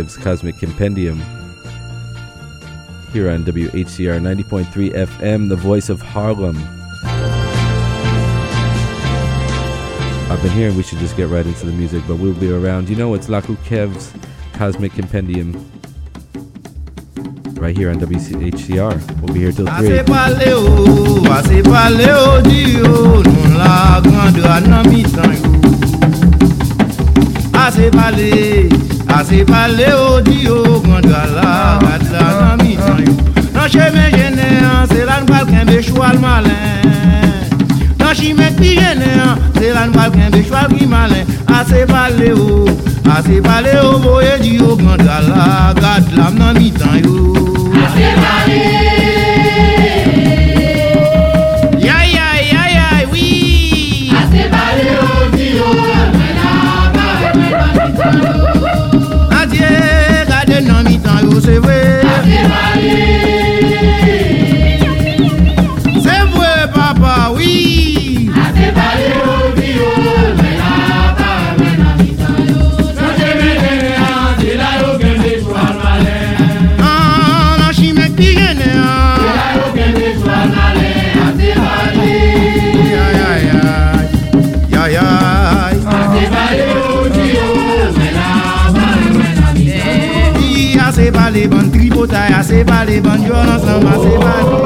Kev's Cosmic Compendium here on WHCR 90.3 FM, the voice of Harlem. I've been hearing we should just get right into the music, but we'll be around. You know, it's Lakou Kev's Cosmic Compendium right here on WHCR. We'll be here till 3. Ase pale odi yo, gondwa la, gad la nan mi tan yo. Nan cheme jene an, se lan bal kenbe chwal malen. Nan chime pi jene an, se lan bal kenbe chwal ki malen. Ase pale yo, ase pale yo, boye di yo, gondwa la, gad la nan mi tan yo. Ase pale. yo se bale banjo nan samba se bale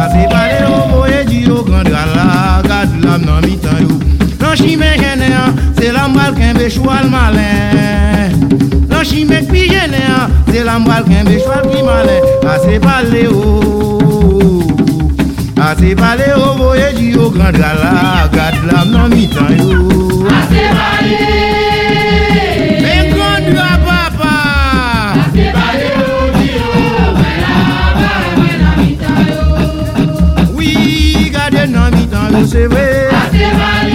A se bale rombo e diyo kande ala Gadi lam nan mitan yo. Lan chime jene an, se lam bal kenbe choual malen Lan chime kpi jene an, se lam bal kenbe choual kli malen A se bale o A se bale rombo e diyo kande ala Gadi lam nan mitan yo. A se bale nan mi tan yo se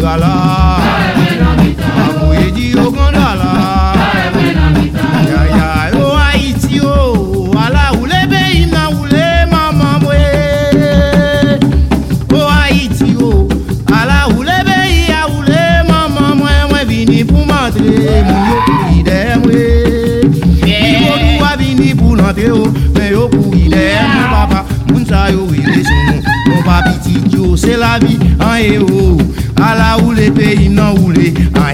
Gala. Aboye di yo Gandala. Ya ya yo Haiti yo. Ala oule be im na oule mama mwe. O Haiti yo. Ala oule be ya oule mama mwe. Mwe vini pou matre Mwen yo pou ide mwe. Mwen yo dwa vini pou lante yo. Mwen yo pou ide mwe papa. Mwen sa yo wile se mwen Mwen papi ti yo se la vi. Ina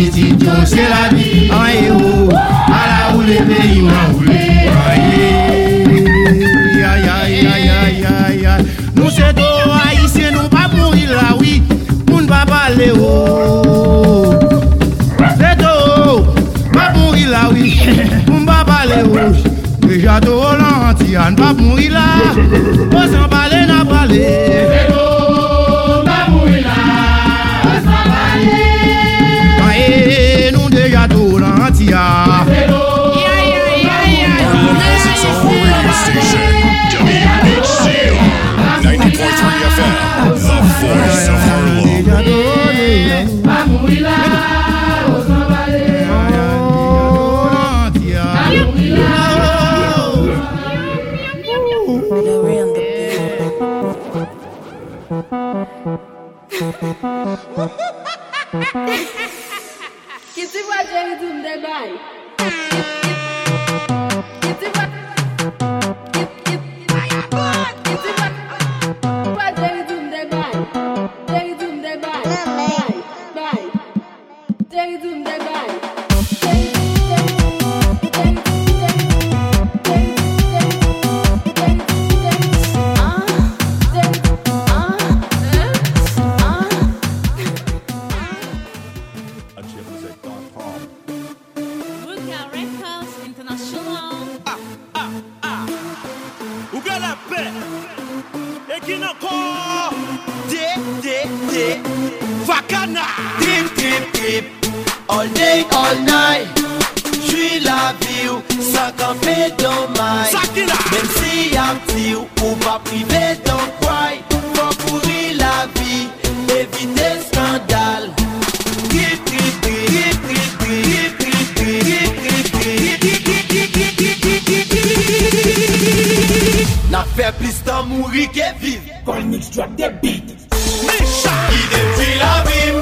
Mwen papi tit yo se creep, creep All day, all night J'suis la viw, san kampe domay Mem si yam ti ou, ou pa prive don kway Fon kouri la vi, evite skandal Creep, creep, creep, creep, creep, creep, creep, creep, creep, creep Na fe plis tan mouri ke viv Kon mix drop de beat Misha, ide tri la viw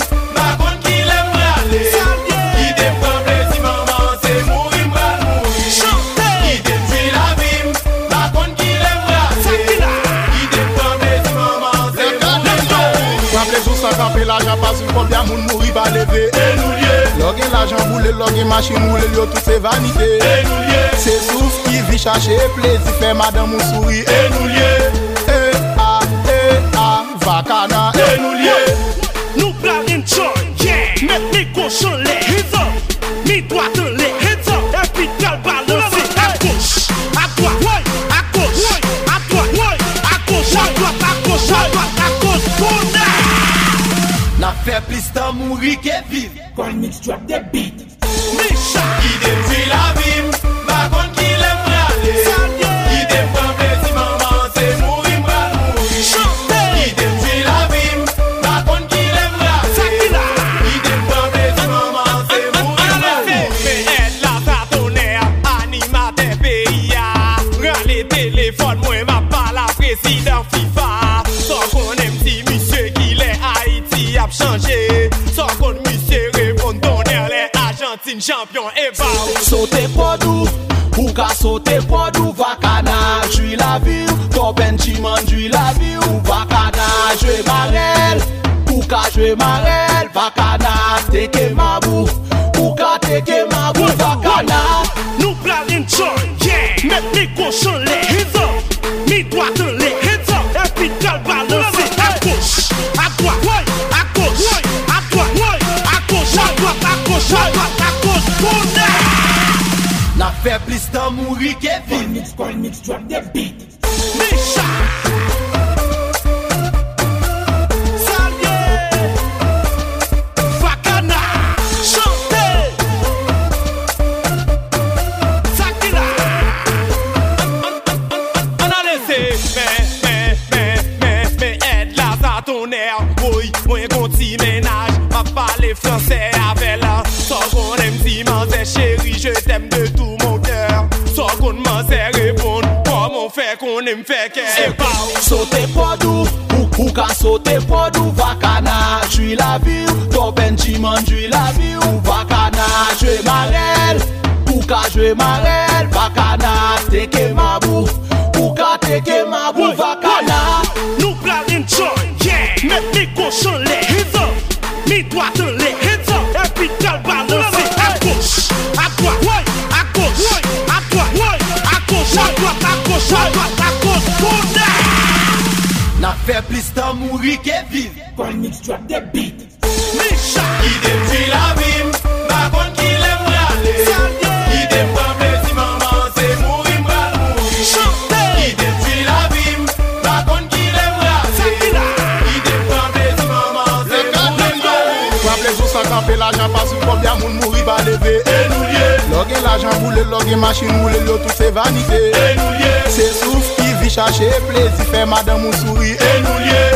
Nan pa sou koubya moun mouri pa leve E nou liye Lò gen l'ajan boule, lò gen machin moule Yo tout se vanite E nou liye Se souf ki vi chache plezi Fè madan moun souri E nou liye E a, e a, vakana E nou liye Nou bra enjoy, yeah Met mi koshon le mri ke viv. Kon mix trap de beat Mix trap ki de vi la vi pod ou vakana Jwi la vir, kopen chiman Jwi la vir ou vakana Jwe marel, ou ka jwe marel. Vakana, teke mabou. Ou ka teke mabou. Vakana. Nou pral enjoy, yeah. Met niko son le Fè plis tan mouri ke vin Mix, coin mix, drop the beat. Misha! Fransè avè la Sò konèm si manzè chéri Je t'èm de moun man se repon. Koman fe konen fe ke e pa ou Sote podou, ou kou ka sote podou Vakana, jwi la vi ou To benji man jwi la vi ou Vakana, jwe marel. Ou ka jwe marel Vakana, teke mabou. Ou ka teke mabou Vakana Nou pral enjoy, yeah. Met mi kouchan le, mi do, mi doa te le chal pata kos konda Na fe plis tan mouri ke viv. Kon mix drop de beat. Mi chal Idem di la vim Bakon ki lem rale Idem kon plezi maman se mouri mbral mouri. Chante Idem di la vim Bakon ki lem rale Idem kon plezi maman se mouri mbral mouri Kwa plezou sa kampe la jan pasu Kombya moun mouri ba leve. E nou liye! Logue la jan boule, logue machin moule Yo tout se vanite. E nou liye! chache plezi, fè madan moun souri e nou liye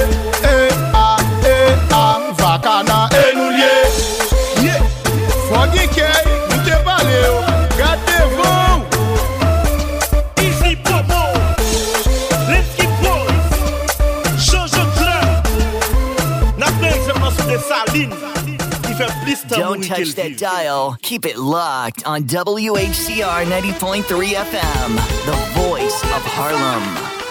touch that dial. Keep it locked on WHCR 90.3 FM, the voice of Harlem.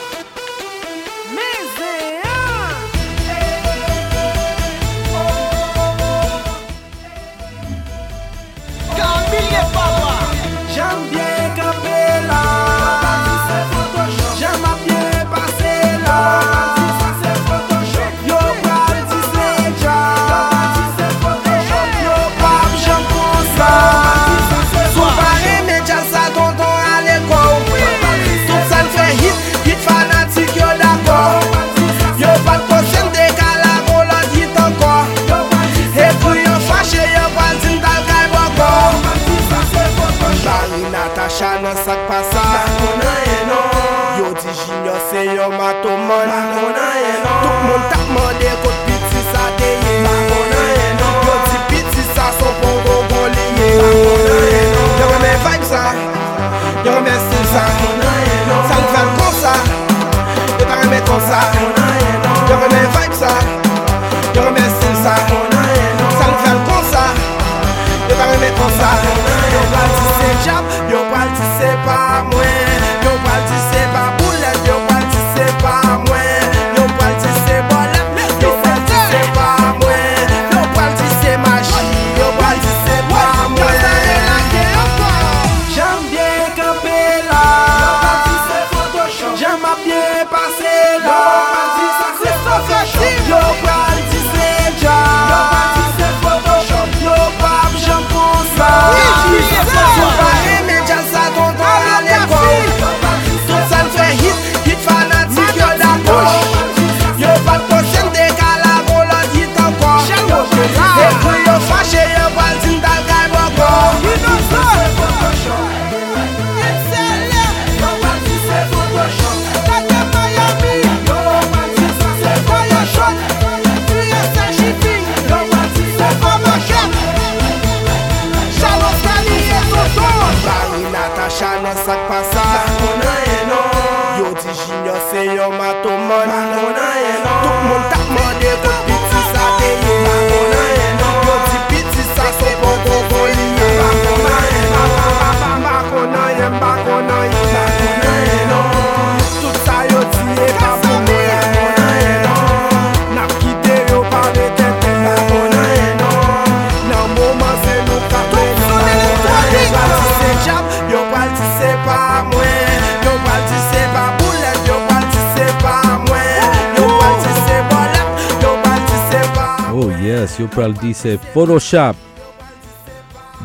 You'll probably say Photoshop.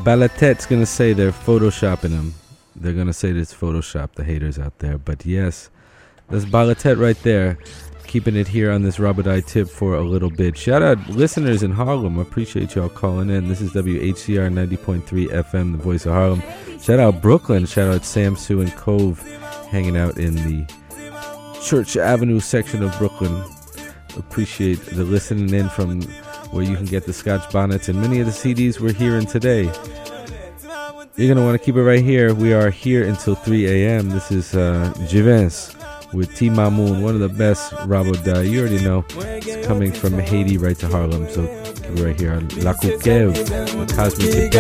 Balatet's gonna say they're photoshopping them. They're gonna say it's Photoshop, the haters out there. But yes, that's Balatet right there. Keeping it here on this Robert I tip for a little bit. Shout out listeners in Harlem. I Appreciate y'all calling in. This is WHCR 90.3 FM, the voice of Harlem. Shout out Brooklyn. Shout out Sam Sue and Cove hanging out in the Church Avenue section of Brooklyn. Appreciate the listening in from where you can get the Scotch bonnets and many of the CDs we're hearing today. You're going to want to keep it right here. We are here until 3 a.m. This is uh, Jivens with T Mamoun, one of the best Rabo Da. You already know. It's coming from Haiti right to Harlem. So keep it right here on Lakou Kev, Cosmic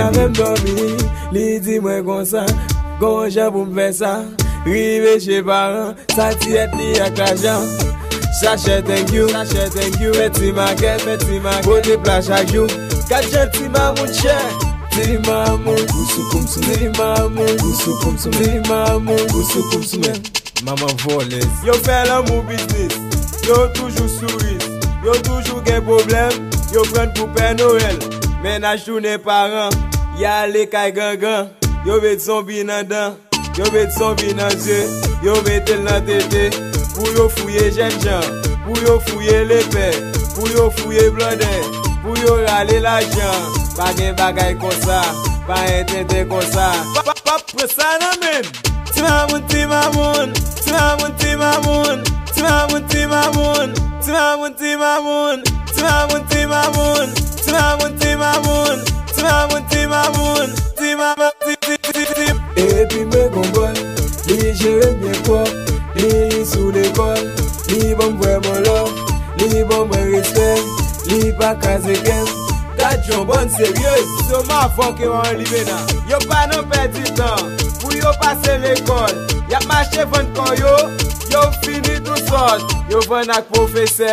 Rive che paran, sa ti et li ak thank you, Sachet thank you, meti maget, meti maget Bote plaj a you, kajen ti mamoun chè Ti mamoun, gousou koumsou Ti mamoun, gousou koumsou Ti mamoun, gousou koumsou Maman voles Yo fè la mou bisnis, yo toujou souris. Yo toujou gen problem, yo pren pou pè Noël. Menaj jounen paran, yale kay gangan Yo vet zombi nan dan, yo vet zombi nan zye Yo bet el nan tete Pou yo fouye jen jan Pou yo fouye lepe Pou yo fouye blode Pou yo rale la jan Bagen bagay konsa Ba entente konsa pa, pa, presa nan men. Ti mamoun, ti mamoun ti mamoun, ti mamoun ti mamoun, ti mamoun ti mamoun, ti mamoun ti mamoun, ti mamoun ti mamoun, ti mamoun ti mamoun, ti mamoun Ti mamoun ti ti ti. Ti Epi me kongon Li jere mwen kwa. Li sou l'ekol, li bon mwen mwen lò Li bon mwen respect, li pa kaze kem Kat yon bon seryos, sou ma fok yo an li mena Yo pa nan pedi tan, pou yo pase l'ekol. Yap mache vant kon yo, yo fini tout sot. Yo van ak profese,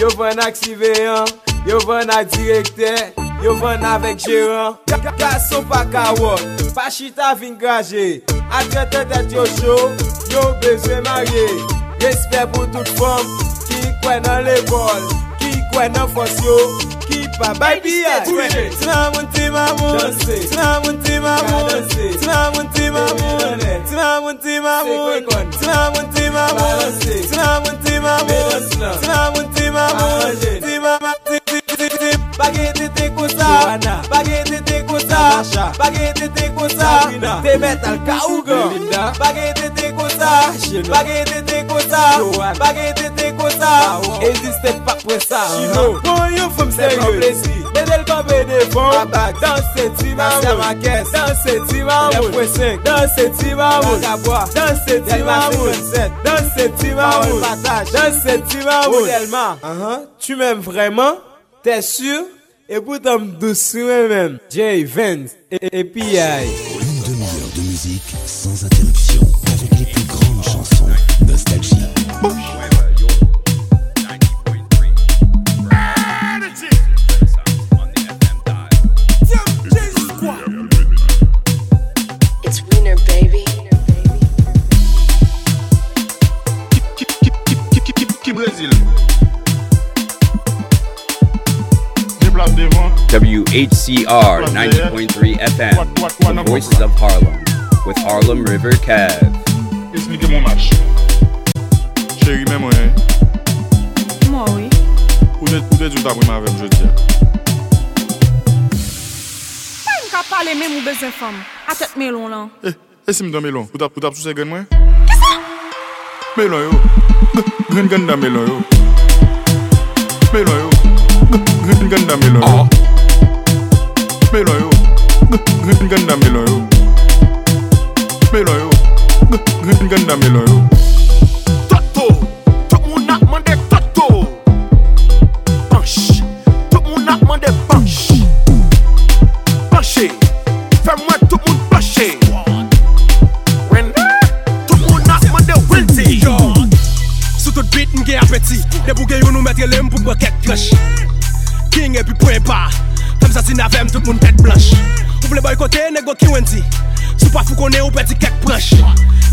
yo van ak siveyan Yo van ak direkte Yo van avek jeran Gason pa kawot Pa chita Atre te tet yo show Yo bezwe marye Respect pou tout fom Ki kwen nan l'ekol Ki kwen nan fos yo Ki pa bay Tina moun ti mamoun Tina moun ti mamoun Tina moun ti mamoun Tina moun ti mamoun Tina moun ti mamoun Tina moun ti mamoun Tina moun ti mamoun Ti mama ti ti ti Bagay ti ti kousa Bagay ti ti kousa Bagay ti ti kousa Te metal ka ougan Bagay ti ti kousa Bagay ti ti kousa Bagay ti ti kousa Eziste pa presa Bon yon fom serye Bedel kon bede fon Danse ti mamoun Danse ti mamoun Danse ti mamoun Danse ti mamoun Danse ti mamoun Danse ti mamoun Tu m'aimes vraiment? T'es sûr Et pourtant douce même Jay Vance et P.I. Une demi-heure de musique sans interruption Voices of Harlem with Harlem River Cav. Yes, nigga, mon match. Chéri, mè mwen. Mwen, oui. Ou de tout apri mè avèm, je diya. Mwen mwen ka pale mè mwen bezè fèm. A tèt melon lan. Eh, eh si mè dan melon. Ou tap sou se gen mwen? Kè sa? Melon yo. Gren gen dan melon yo. Melon yo. Gren gen dan melon yo. Ah. Melon yo. Green ganda melon yo Melon yo Green ganda melon yo Toto Tok moun ak mande toto Panche. Tok moun ak mande panche. Panche. Fè mwen tok moun panche. Wende Tok moun ak mande wilti Soutout bit mge apeti. Debou gen yo nou metre lem pou mwen ket kloche King epi pwen pa. Film sasi navem, tout moun tèt blanche. Ou vle boykote, nego ki kiwenti Sou pa fou konen ou peti kek proche.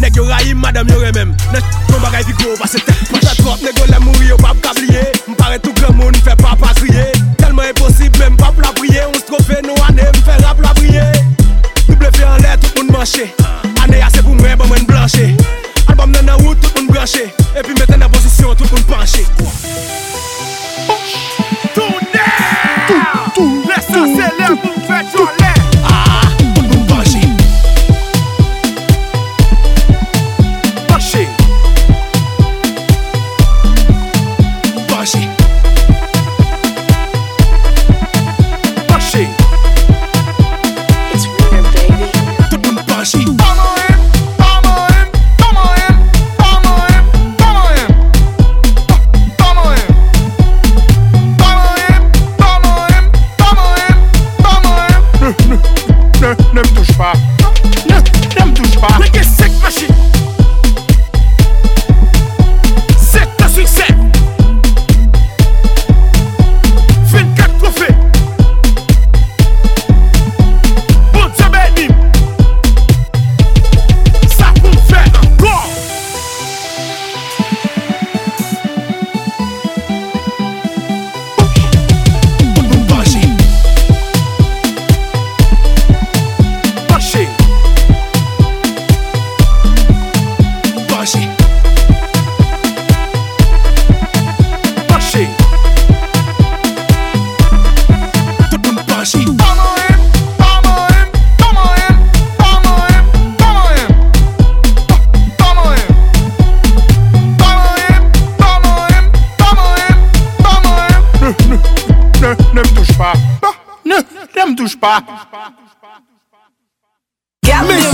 Neg yo rayi, madame yo remem. Neg kon bagay pi gro, pase tek proche. Sa trop, nego le mouri, yo pap kabliye. Mpare tout gre moun, fè pa patriye kriye Telman imposib, men pap la priye On strofe nou ane, mfè rap la priye Double fè an lè, tout moun manche Ane ya se pou mwen, ban mwen blanche Album nan nan wout, tout moun branche E pi meten nan posisyon, tout moun panche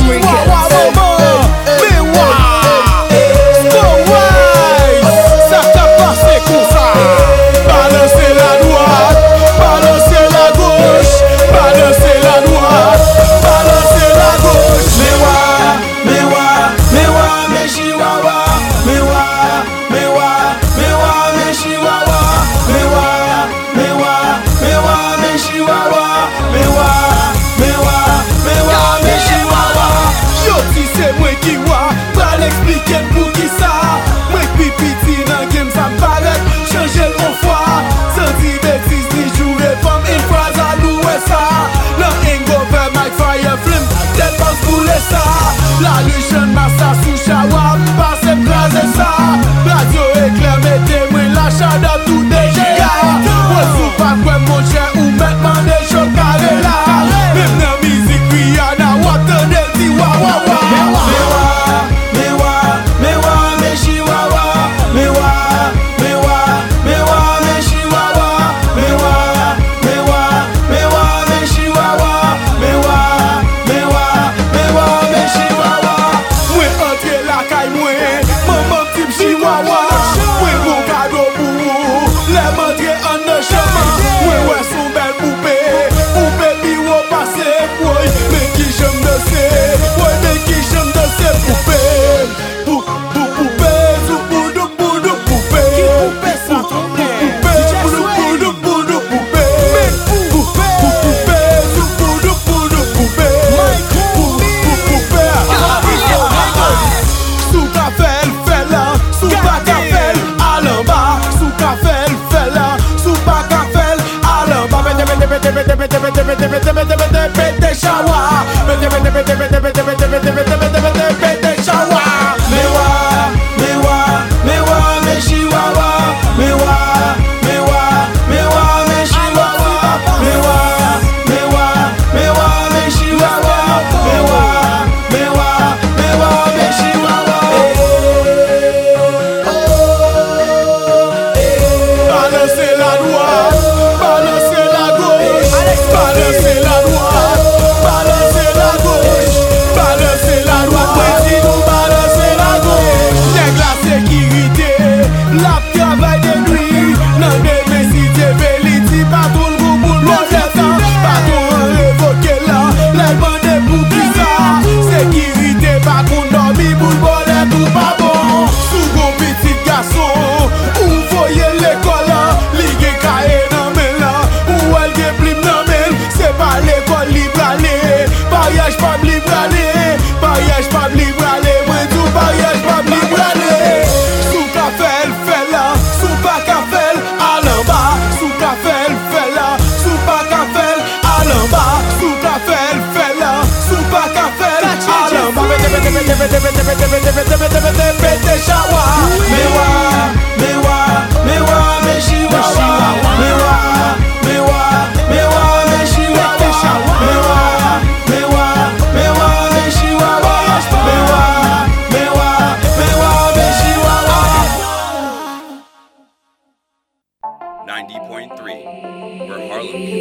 Ça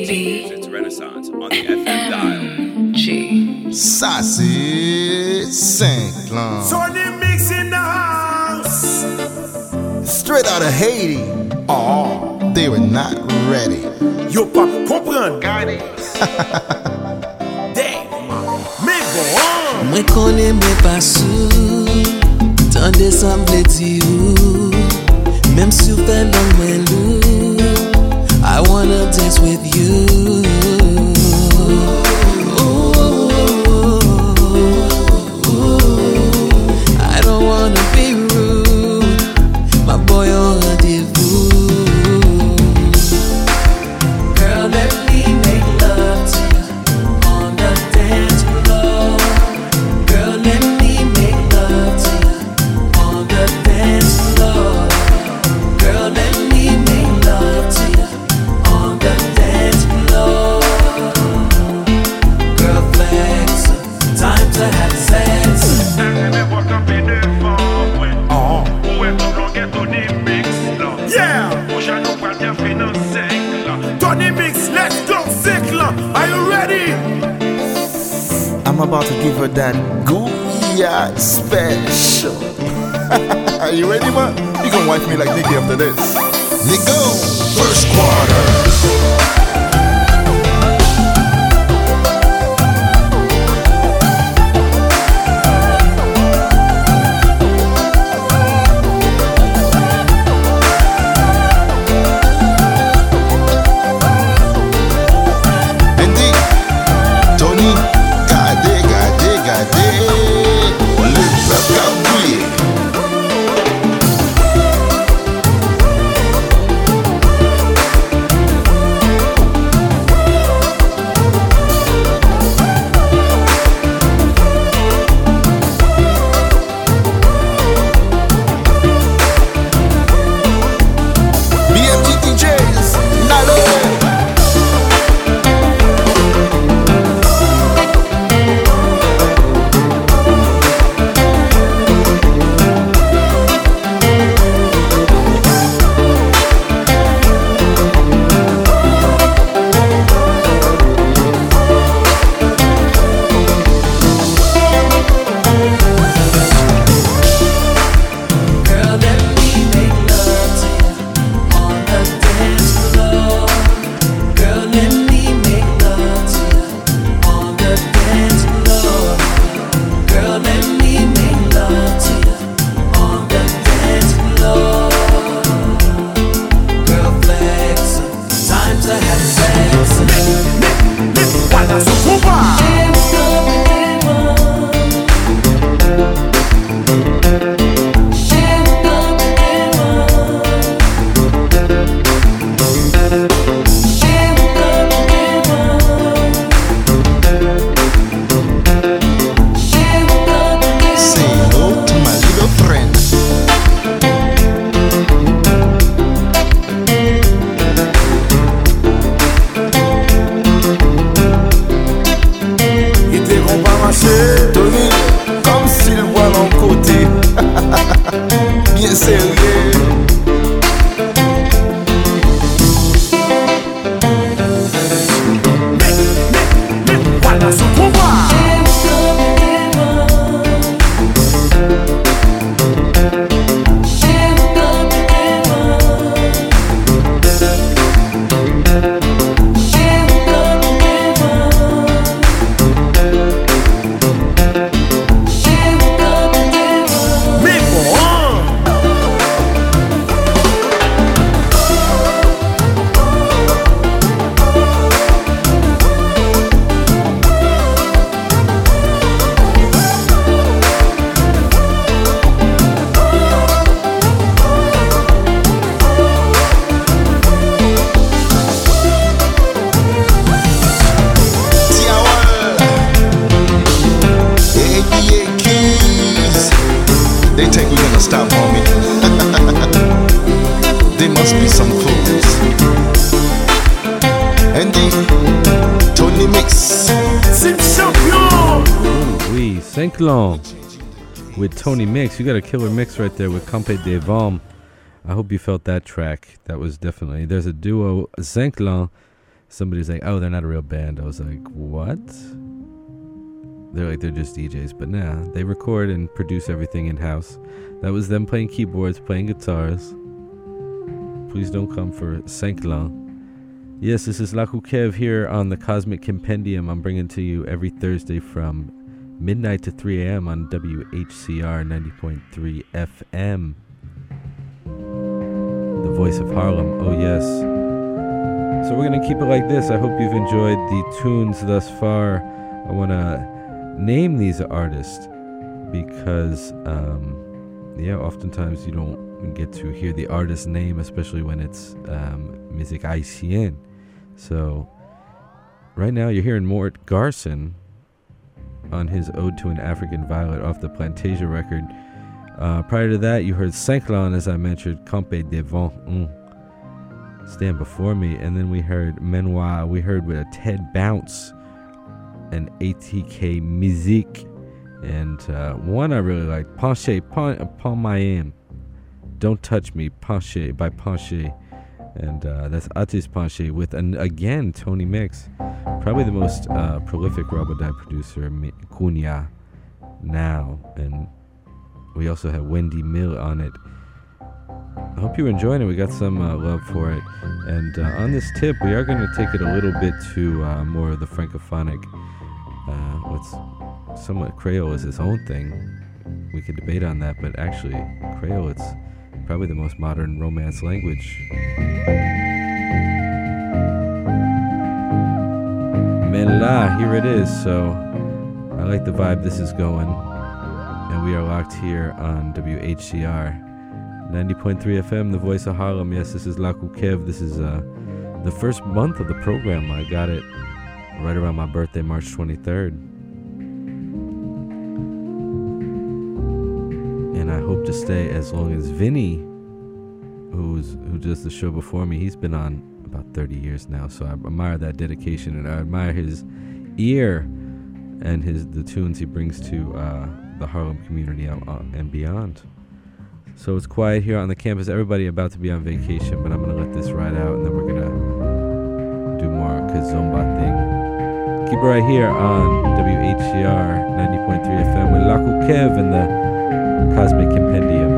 Harlem its renaissance on the FM dial. G. c'est Saint-Clan. Tony Mix in the house. Straight out of Haiti. Oh, they were not ready. Yo, pap, comprendre. Damn. Mais bon. Mwen konen mwen pa sou Tande sa mble di ou Mem si ou fe long mwen lou I wanna dance with you that Gooyah special. Are you ready, man? You gonna wipe me like Nicky after this. Nico, first quarter. enlouquecendo with Tony Mix. You got a killer mix right there with Campe de Vom. I hope you felt that track. That was definitely. There's a duo, Saint-Clan. Somebody's like, oh, they're not a real band. I was like, what? They're like, they're just DJs. But nah, they record and produce everything in house. That was them playing keyboards, playing guitars. Please don't come for Saint-Clan. Yes, this is Lakou Kev here on the Cosmic Compendium. I'm bringing to you every Thursday from midnight to 3 a.m. on WHCR 90.3 FM. The voice of Harlem. Oh, yes. So we're going to keep it like this. I hope you've enjoyed the tunes thus far. I want to name these artists because, um, yeah, oftentimes you don't get to hear the artist's name, especially when it's um, music haitienne. So, right now you're hearing Mort Garson on his Ode to an African Violet off the Plantasia record. Uh, prior to that, you heard Saint-Clan, as I mentioned, Campe Devant, mm, Stand Before Me. And then we heard Menoir, we heard with a Ted Bounce and ATK Musique. And uh, one I really like, Penche, Pon Mayem. Don't Touch Me, Penche by Penche. And uh, that's Atis Penche with, an, again, Tony Mix. Probably the most uh, prolific Raboday producer, Cunha, now. And we also have Wendy Mill on it. I hope you're enjoying it. We got some uh, love for it. And uh, on this tip, we are going to take it a little bit to uh, more of the francophonic. Uh, what's somewhat Creole is its own thing. We could debate on that, but actually, Creole, it's probably the most modern romance language. Menla, here it is. So I like the vibe this is going. And we are locked here on WHCR 90.3 FM, the voice of Harlem. Yes, this is Lakou Kev. This is uh, the first month of the program. I got it right around my birthday, March 23rd. And I hope to stay as long as Vinny, who's who does the show before me, he's been on about 30 years now. So I admire that dedication and I admire his ear and his the tunes he brings to uh, the Harlem community and beyond. So it's quiet here on the campus. Everybody about to be on vacation, but I'm gonna let this ride out, and then we're gonna do more Kizomba thing. Keep it right here on WHCR 90.3 FM with Lakou Kev and the Cosmic Compendium.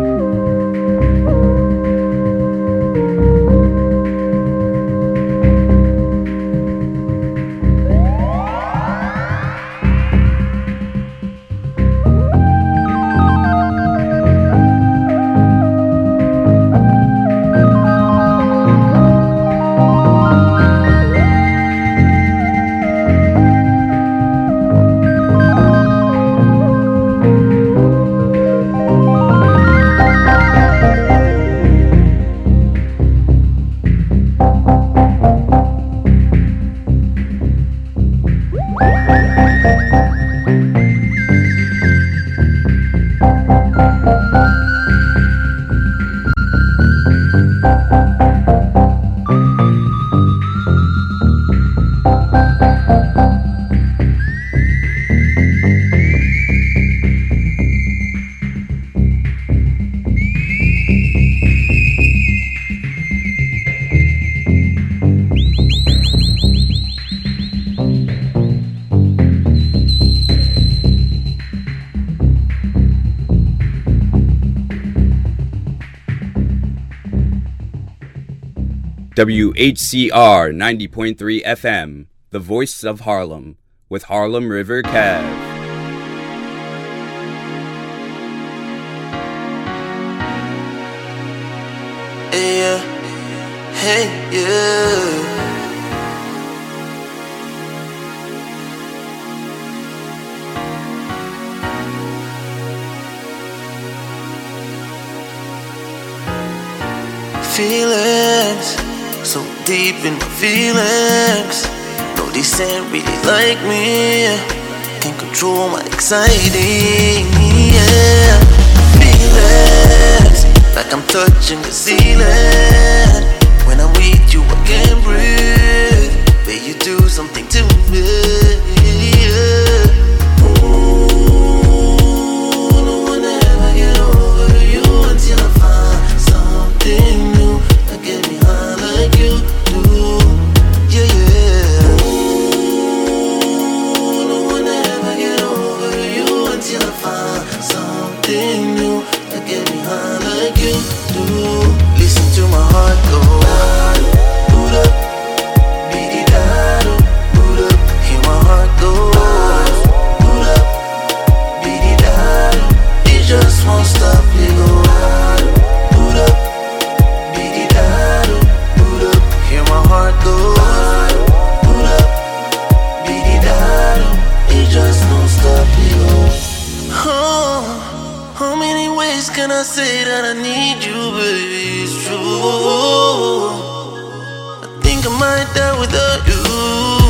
WHCR 90.3 FM, the voice of Harlem, with Harlem River Cav. Anxiety. Yeah, feelings like I'm touching the ceiling. say that I need you, baby, it's true. I think I might die without you.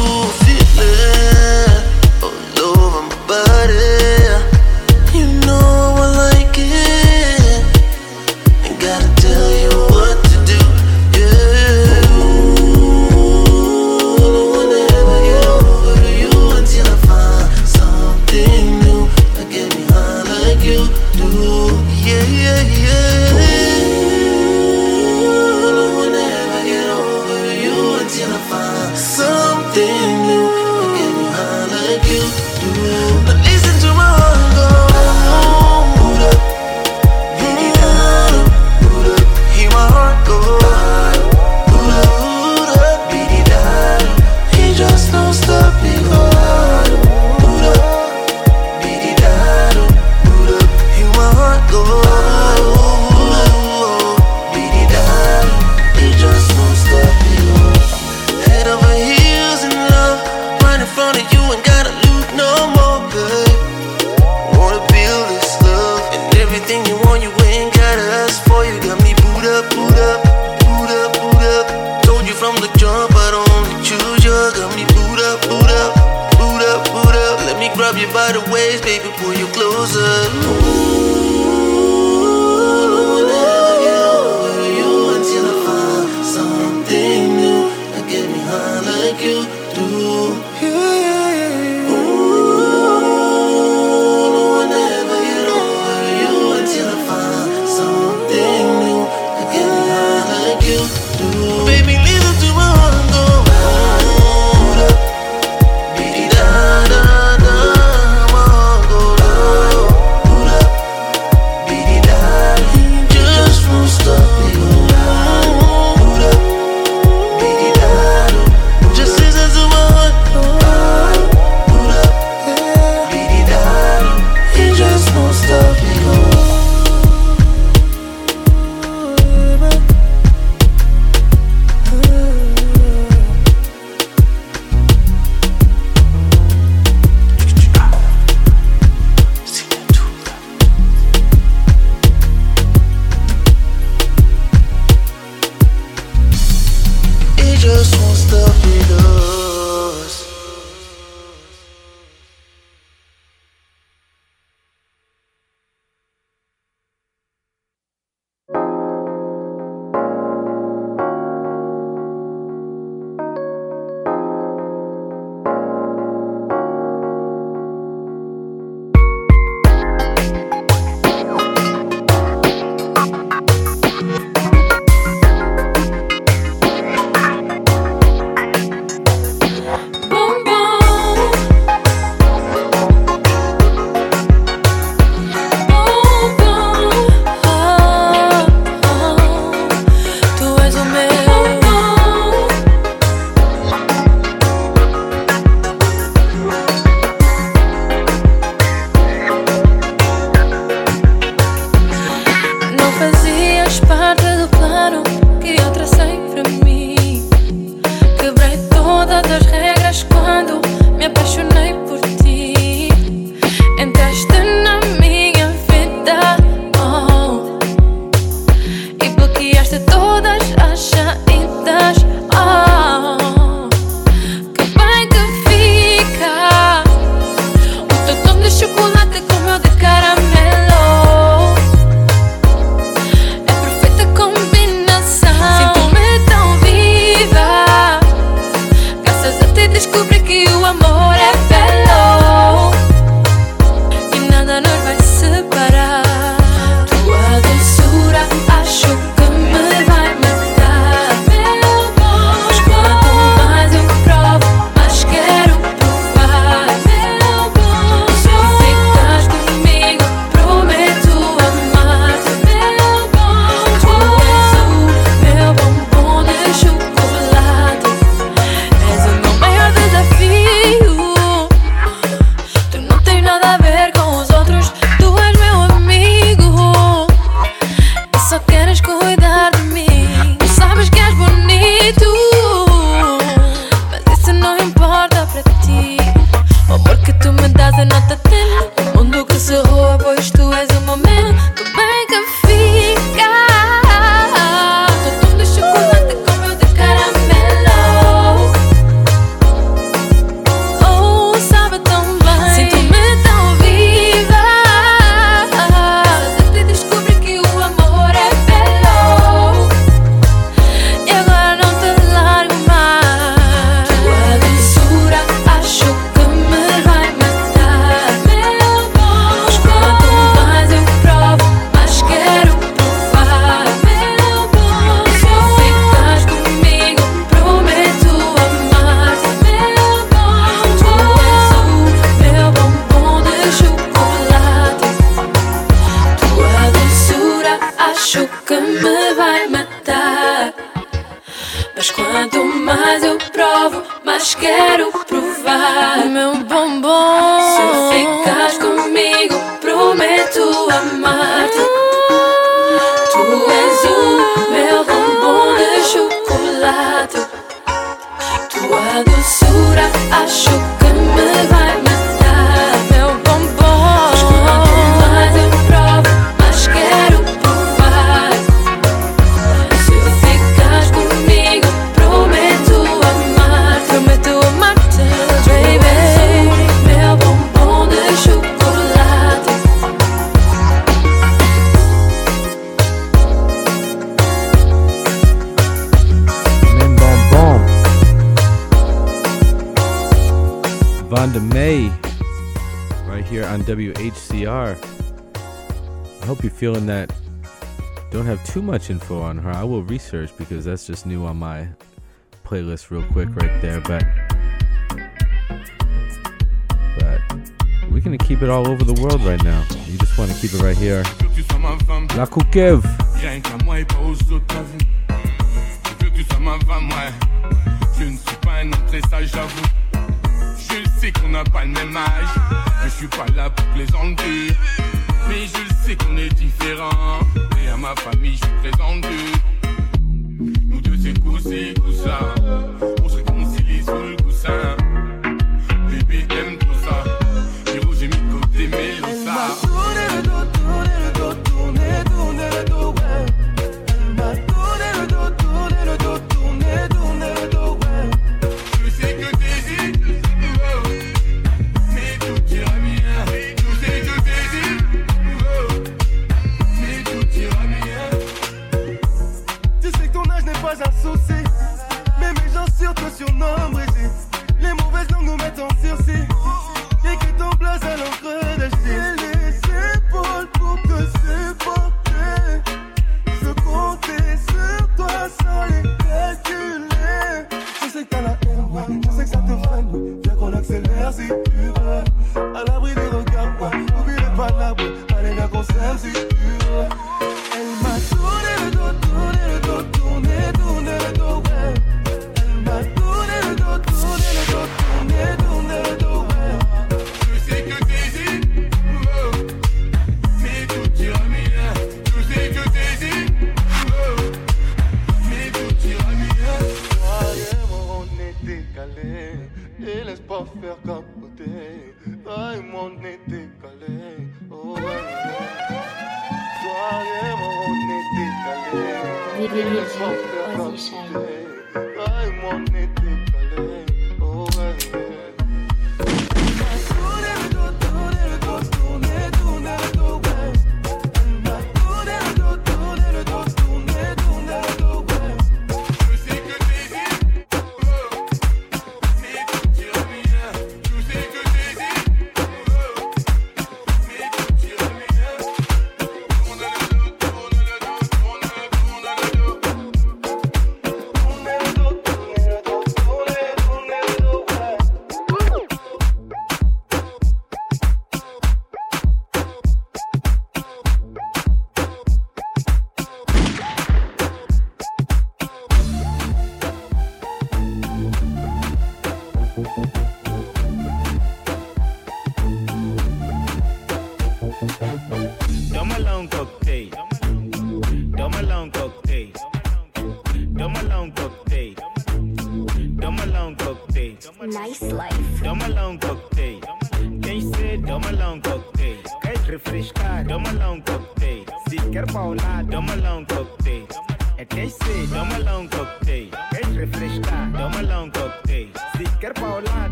much info on her. I will research because that's just new on my playlist, real quick, right there. But but we're gonna keep it all over the world right now. You just want to keep it right here. La Je sais qu'on n'a pas le même âge, mais je suis pas là pour plaisanter. Mais je le sais qu'on est différents. Mais à ma famille, je suis très tendu. Nous deux, c'est coussi.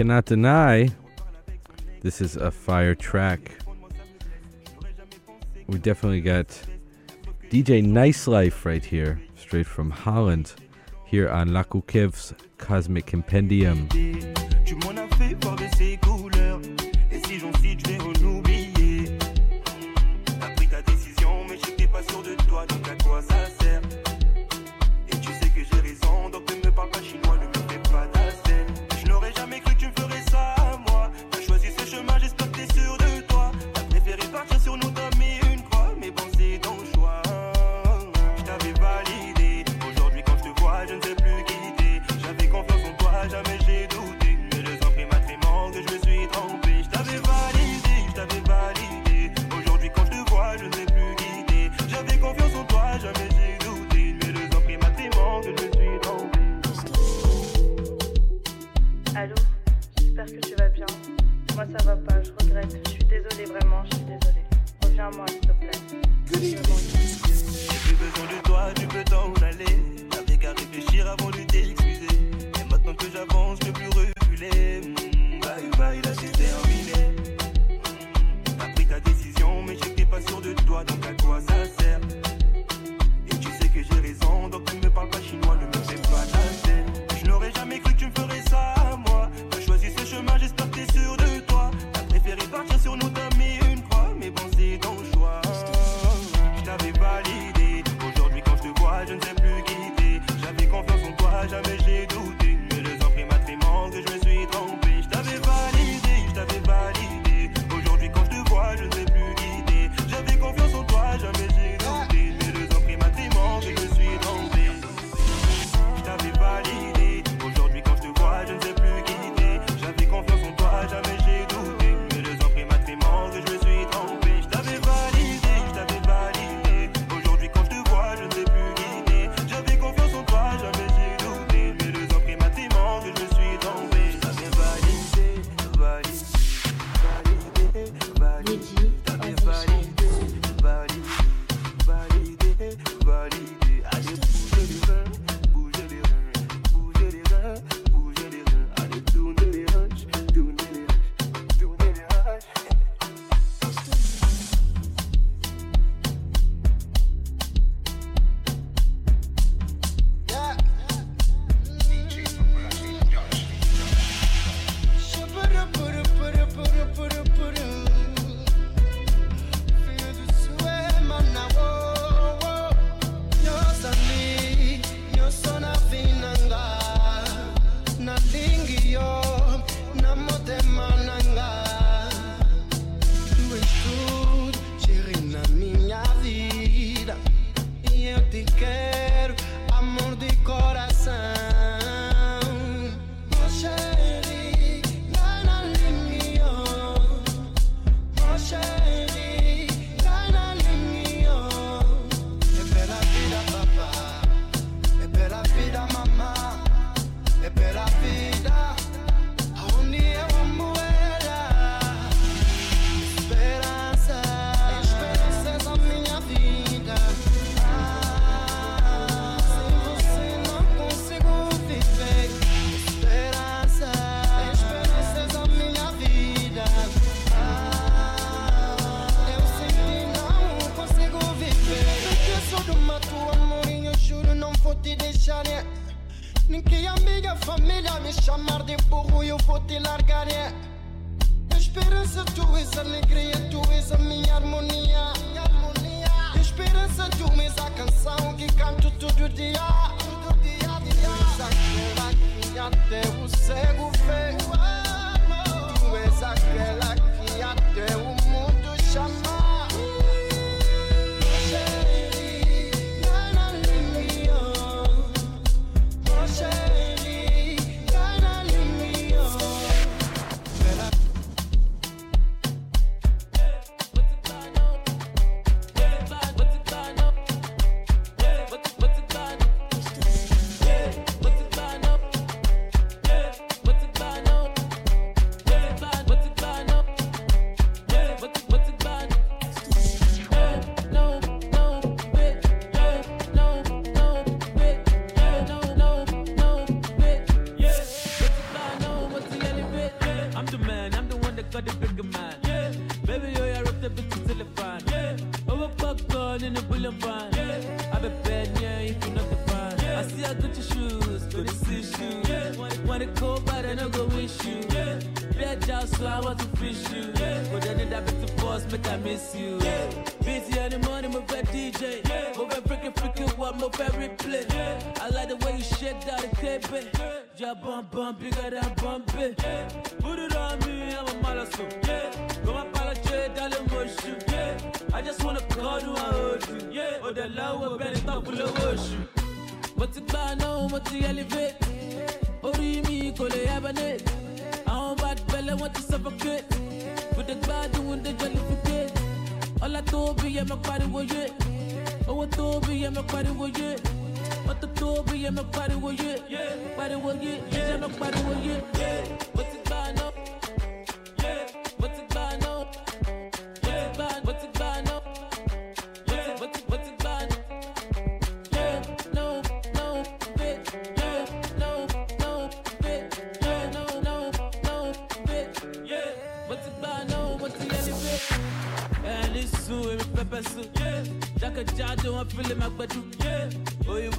Cannot Deny. This is a fire track. We definitely got DJ Nice Life right here, straight from Holland, here on Lakou Kev's Cosmic Compendium. ça someone.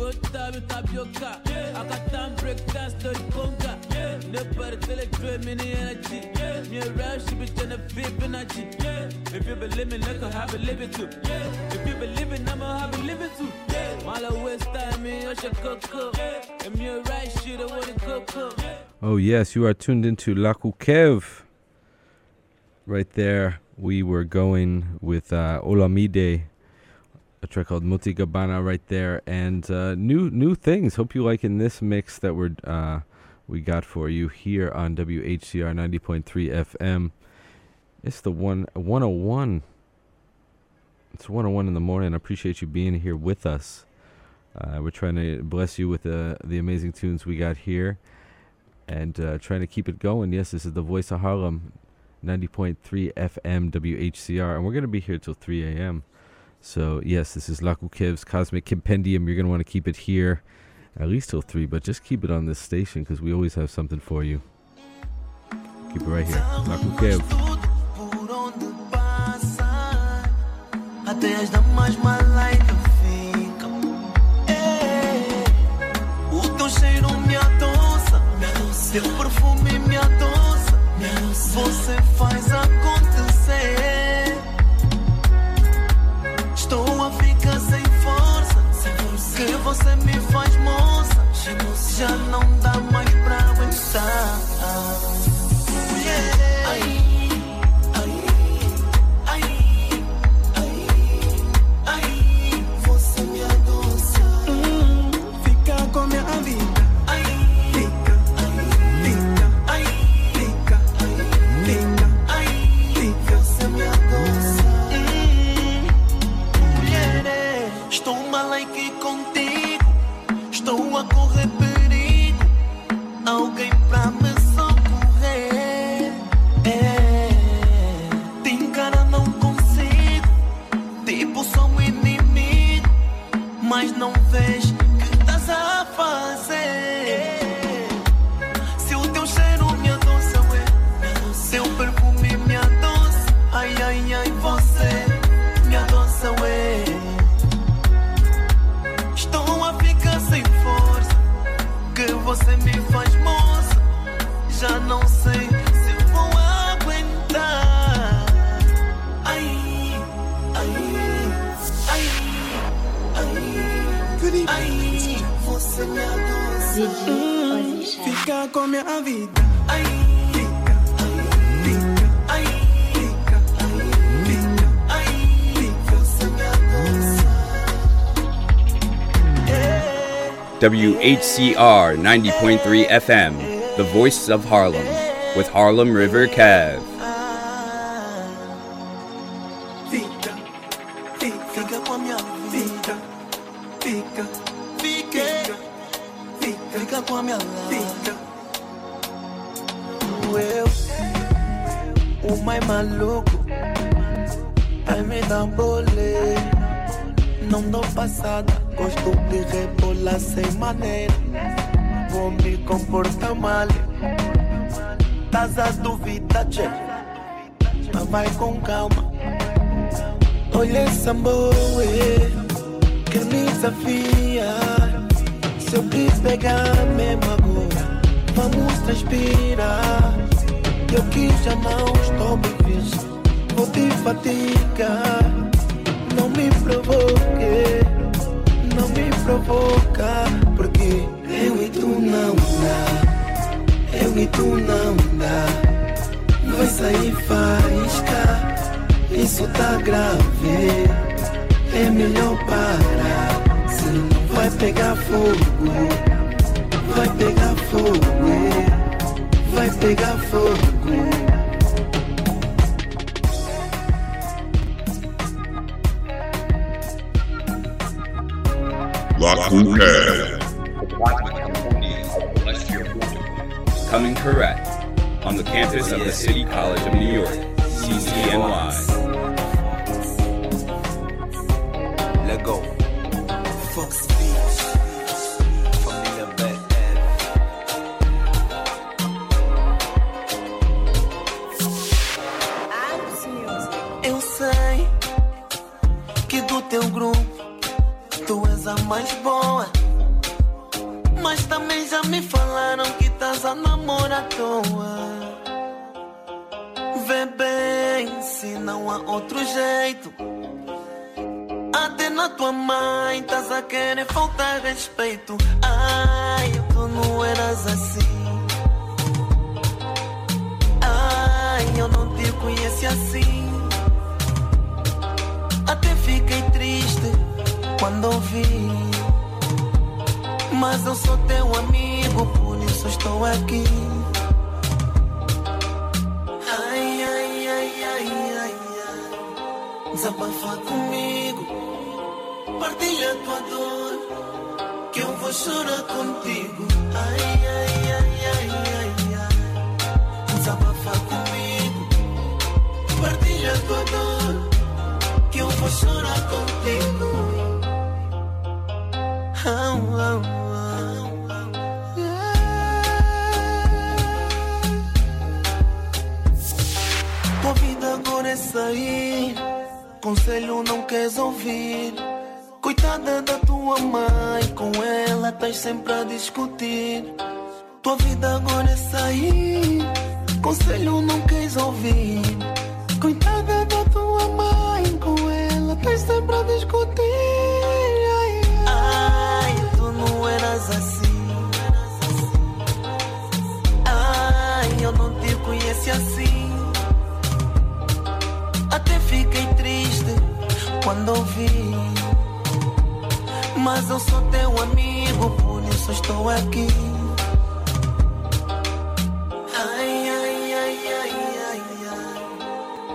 Would tell me tapioca. Break dance to the conga. Yeah, nobody tell it dream in the energy. Yeah, me around, she be trying to feel energy. Yeah, if you believe in, like I have a living too. Yeah, if you believe in, I'ma have a living too. While I waste time, me, I should cook up. If you're right, shit, I wanna cook up. Oh, yes, you are tuned into Lakou Kev. Right there, we were going with uh, Olamide, a track called Motigbana right there, and uh, new new things. Hope you like in this mix that we're uh, we got for you here on WHCR 90.3 FM. It's the one 101. It's 101 in the morning. I appreciate you being here with us. Uh, we're trying to bless you with the the amazing tunes we got here, and uh, trying to keep it going. Yes, this is the voice of Harlem, 90.3 FM WHCR, and we're gonna be here till 3 a.m. So yes, this is Lakou Kev's Cosmic Compendium. You're gonna want to keep it here, at least till three, but just keep it on this station because we always have something for you. Keep it right here, Lakou Kev. por onde passa Até as damas malaicas ficam É, eh. O teu cheiro me adoça. Me adoça. Você faz acontecer você me faz moça. Já não dá mais pra aguentar Mas não vês fica com minha vida. Ai. WHCR 90.3 FM, the voice of Harlem, with Harlem River Cav. mais maluco. Ai, me dá bolê. Não dou passada, gosto de rebolar sem maneira. Vou me comportar mal. Tás a duvida, tchê. Mas vai com calma. Olha essa boa eh, que me desafia. Se eu quis pegar mesmo agora, vamos transpirar. Eu que já não estou me visto Vou te fatigar. Não me provoque. Não me provoca. Porque eu e tu não dá. Eu e tu não dá. Vai sair faísca. Isso tá grave. É melhor parar. Senão vai pegar fogo. Vai pegar fogo. Vai pegar fogo. Coming correct on the campus of the City College of New York, CCNY.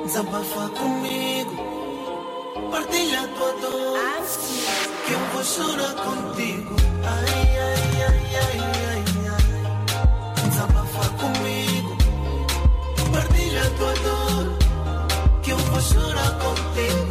Desabafa comigo, partilha a tua dor. Que eu vou chorar contigo. Ai, ai, ai, ai, ai, ai. Desabafa comigo, partilha a tua dor. Que eu vou chorar contigo.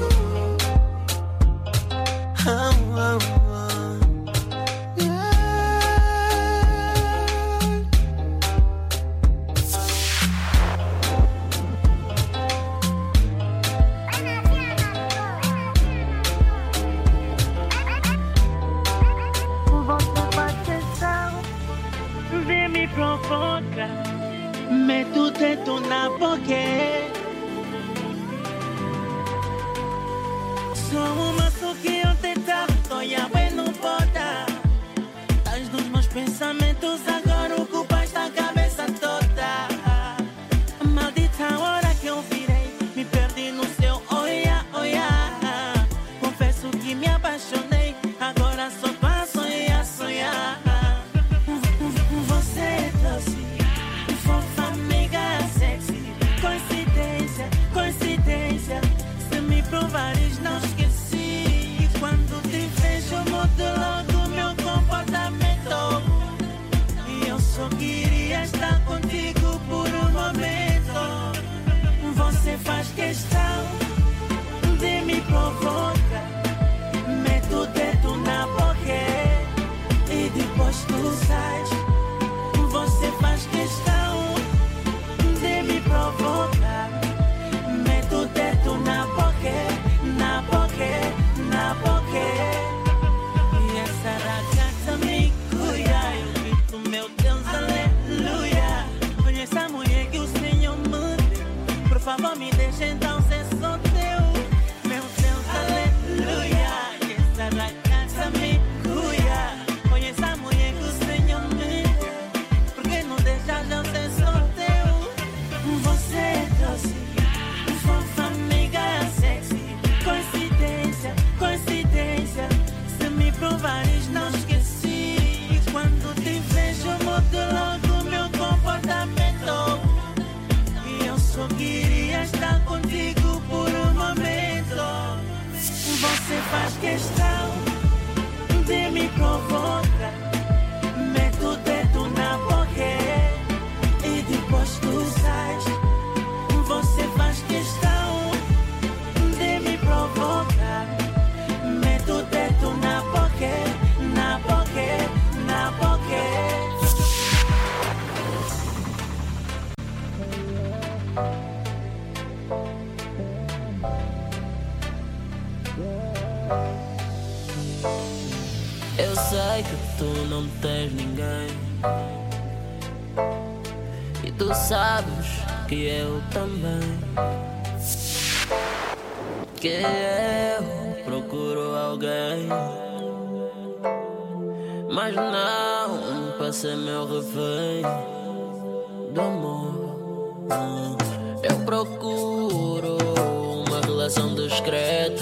relação discreta,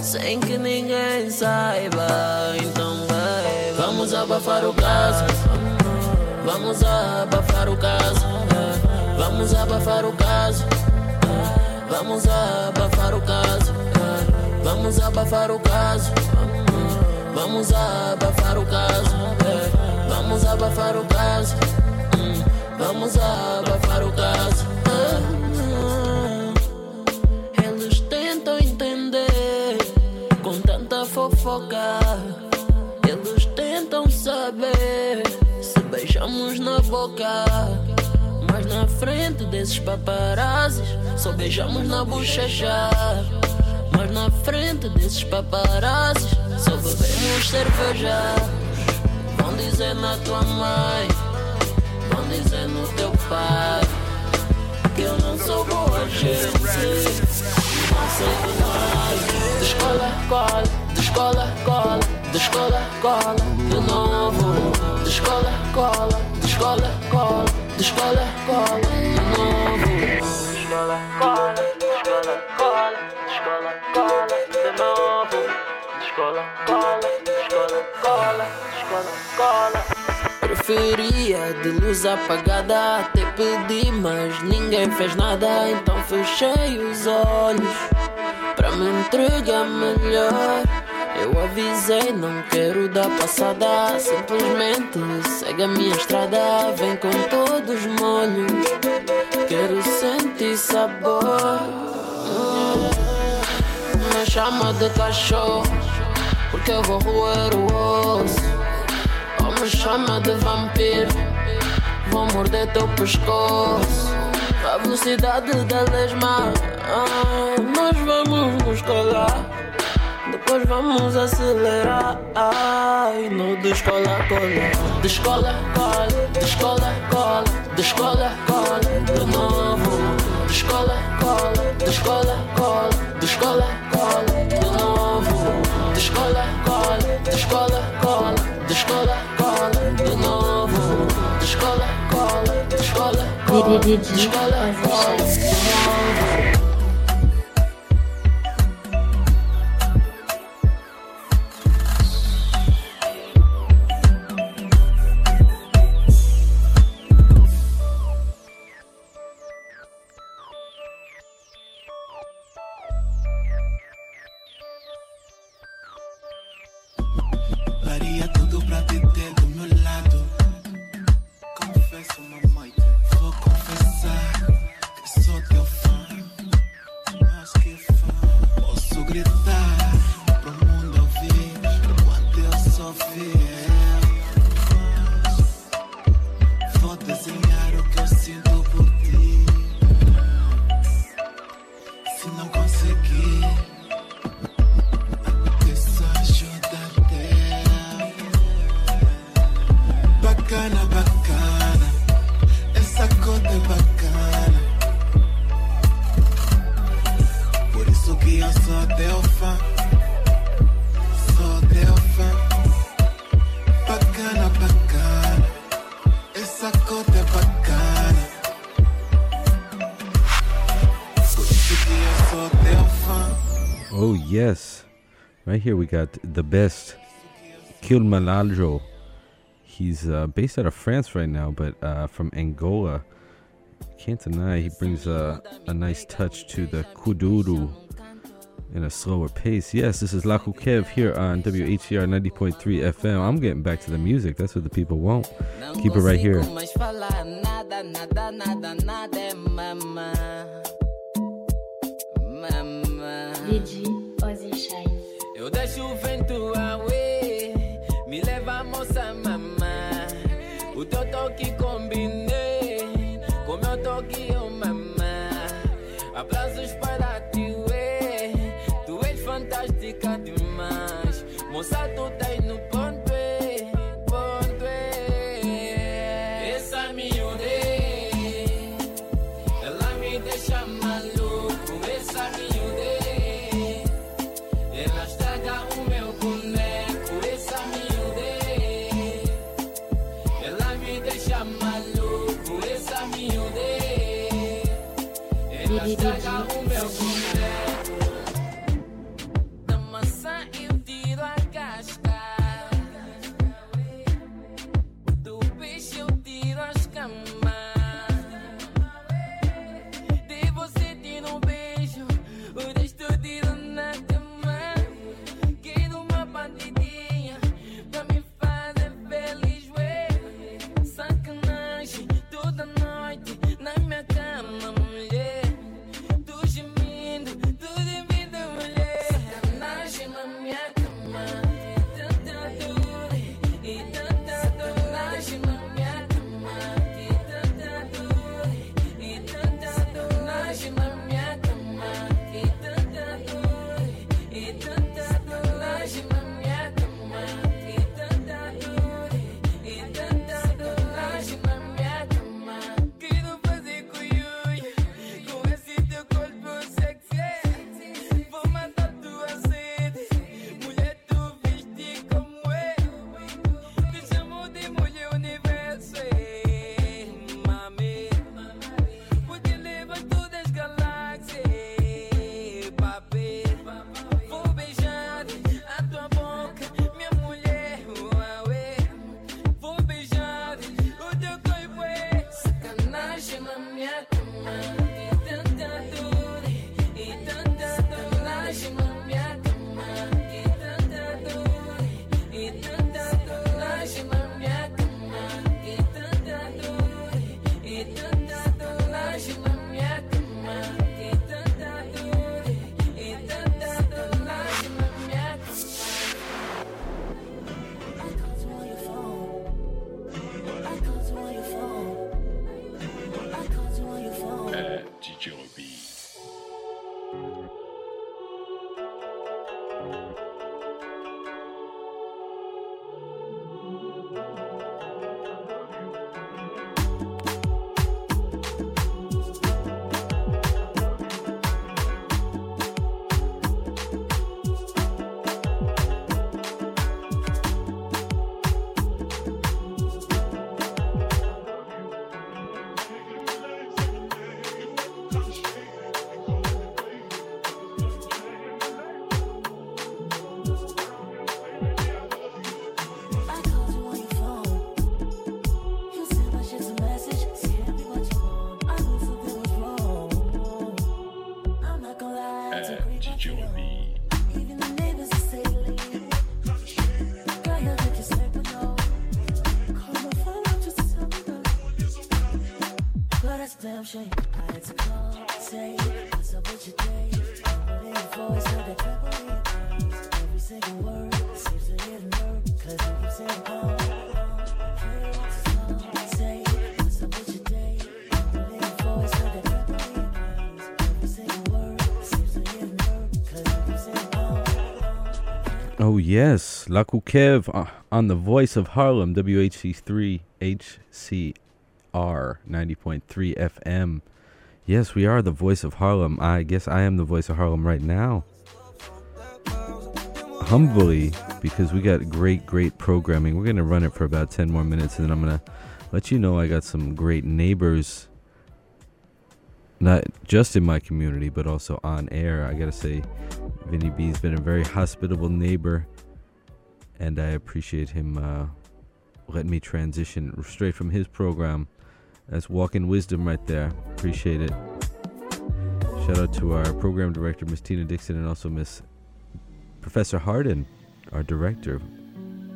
sem que ninguém saiba. Então, vamos abafar o caso. Vamos abafar o caso. Vamos abafar o caso. Vamos abafar o caso. Vamos abafar o caso. Vamos abafar o caso. Vamos abafar o caso. Vamos abafar o caso. Fofoca. Eles tentam saber se beijamos na boca. Mas na frente desses paparazzis só beijamos na bochecha. Mas na frente desses paparazzis só bebemos cerveja. Vão dizer na tua mãe, vão dizer no teu pai que eu não sou boa gente. Não sei de nada. Escola, cola, de escola, cola, de escola, cola, de novo. De escola, cola, de escola, cola, de escola, cola, de novo. De escola, cola, de escola, cola, de escola, cola, de novo. De escola, cola, de escola, cola, de escola, cola. Preferia de luz apagada até pedi, mas ninguém fez nada, então fechei os olhos para me entregar melhor. Eu avisei, não quero dar passada, simplesmente segue a minha estrada, vem com todos os molhos. Quero sentir sabor. Me chama de cachorro, porque eu vou roer o osso. Ou me chama de vampiro Vou morder teu pescoço A velocidade da lesma ah, Nós vamos nos colar depois vamos acelerar. E no descola cola, descola cola, descola cola, descola cola, de novo. Descola cola, descola cola, descola cola, de novo. Descola cola, descola cola, descola cola, de novo. Descola cola, descola cola, cola, de novo. Right here we got the best, Kilmaladro. He's uh, based out of France right now, but uh, from Angola. Can't deny he brings a, a nice touch to the kuduro in a slower pace. Yes, this is Lakou Kev here on WHCR 90.3 FM. I'm getting back to the music. That's what the people want. Keep it right here. Eu deixo o vento away, me leva a moça mamá. O teu toque combinei, yes. Lakou Kev uh, on the voice of Harlem, WHC3 HCR 90.3 FM. Yes, we are the voice of Harlem. I guess I am the voice of Harlem right now. Humbly, because we got great, great programming. We're going to run it for about 10 more minutes, and then I'm going to let you know I got some great neighbors not just in my community, but also on air. I gotta say, Vinny B's been a very hospitable neighbor, and I appreciate him uh, letting me transition straight from his program. That's walking wisdom right there. Appreciate it. Shout out to our program director, Miss Tina Dixon, and also Miss Professor Hardin, our director,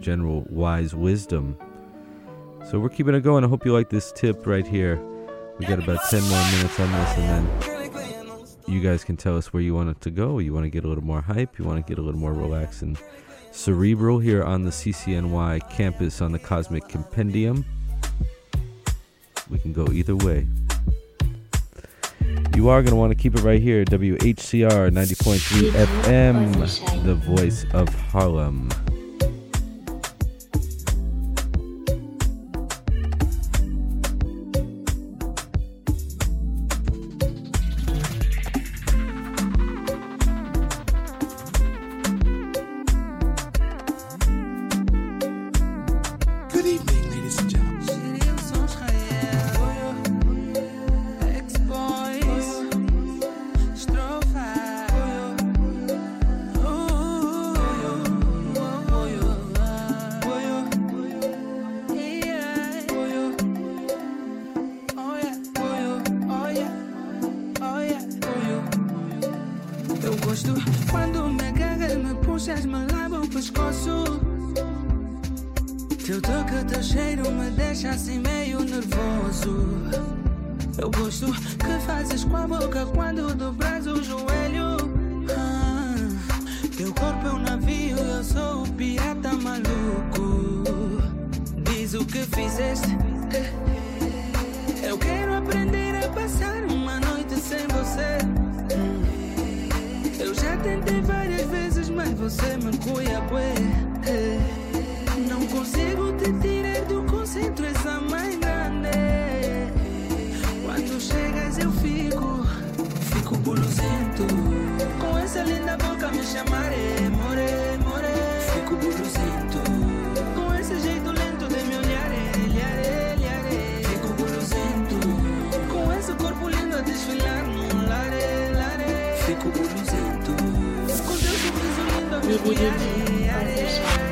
General Wise Wisdom. So we're keeping it going. I hope you like this tip right here. We got about 10 more minutes on this, and then you guys can tell us where you want it to go. You want to get a little more hype, you want to get a little more relaxed and cerebral here on the CCNY campus on the Cosmic Compendium. We can go either way. You are going to want to keep it right here, WHCR 90.3 FM, the voice of Harlem. Fizeste. Eu quero aprender a passar uma noite sem você. Eu já tentei várias vezes, mas você me cuia, bué. Não consigo te tirar do concentro, essa mãe grande. Quando chegas, eu fico, fico buluzento. Com essa linda boca me chamaré, more, Fico buluzento. Com teu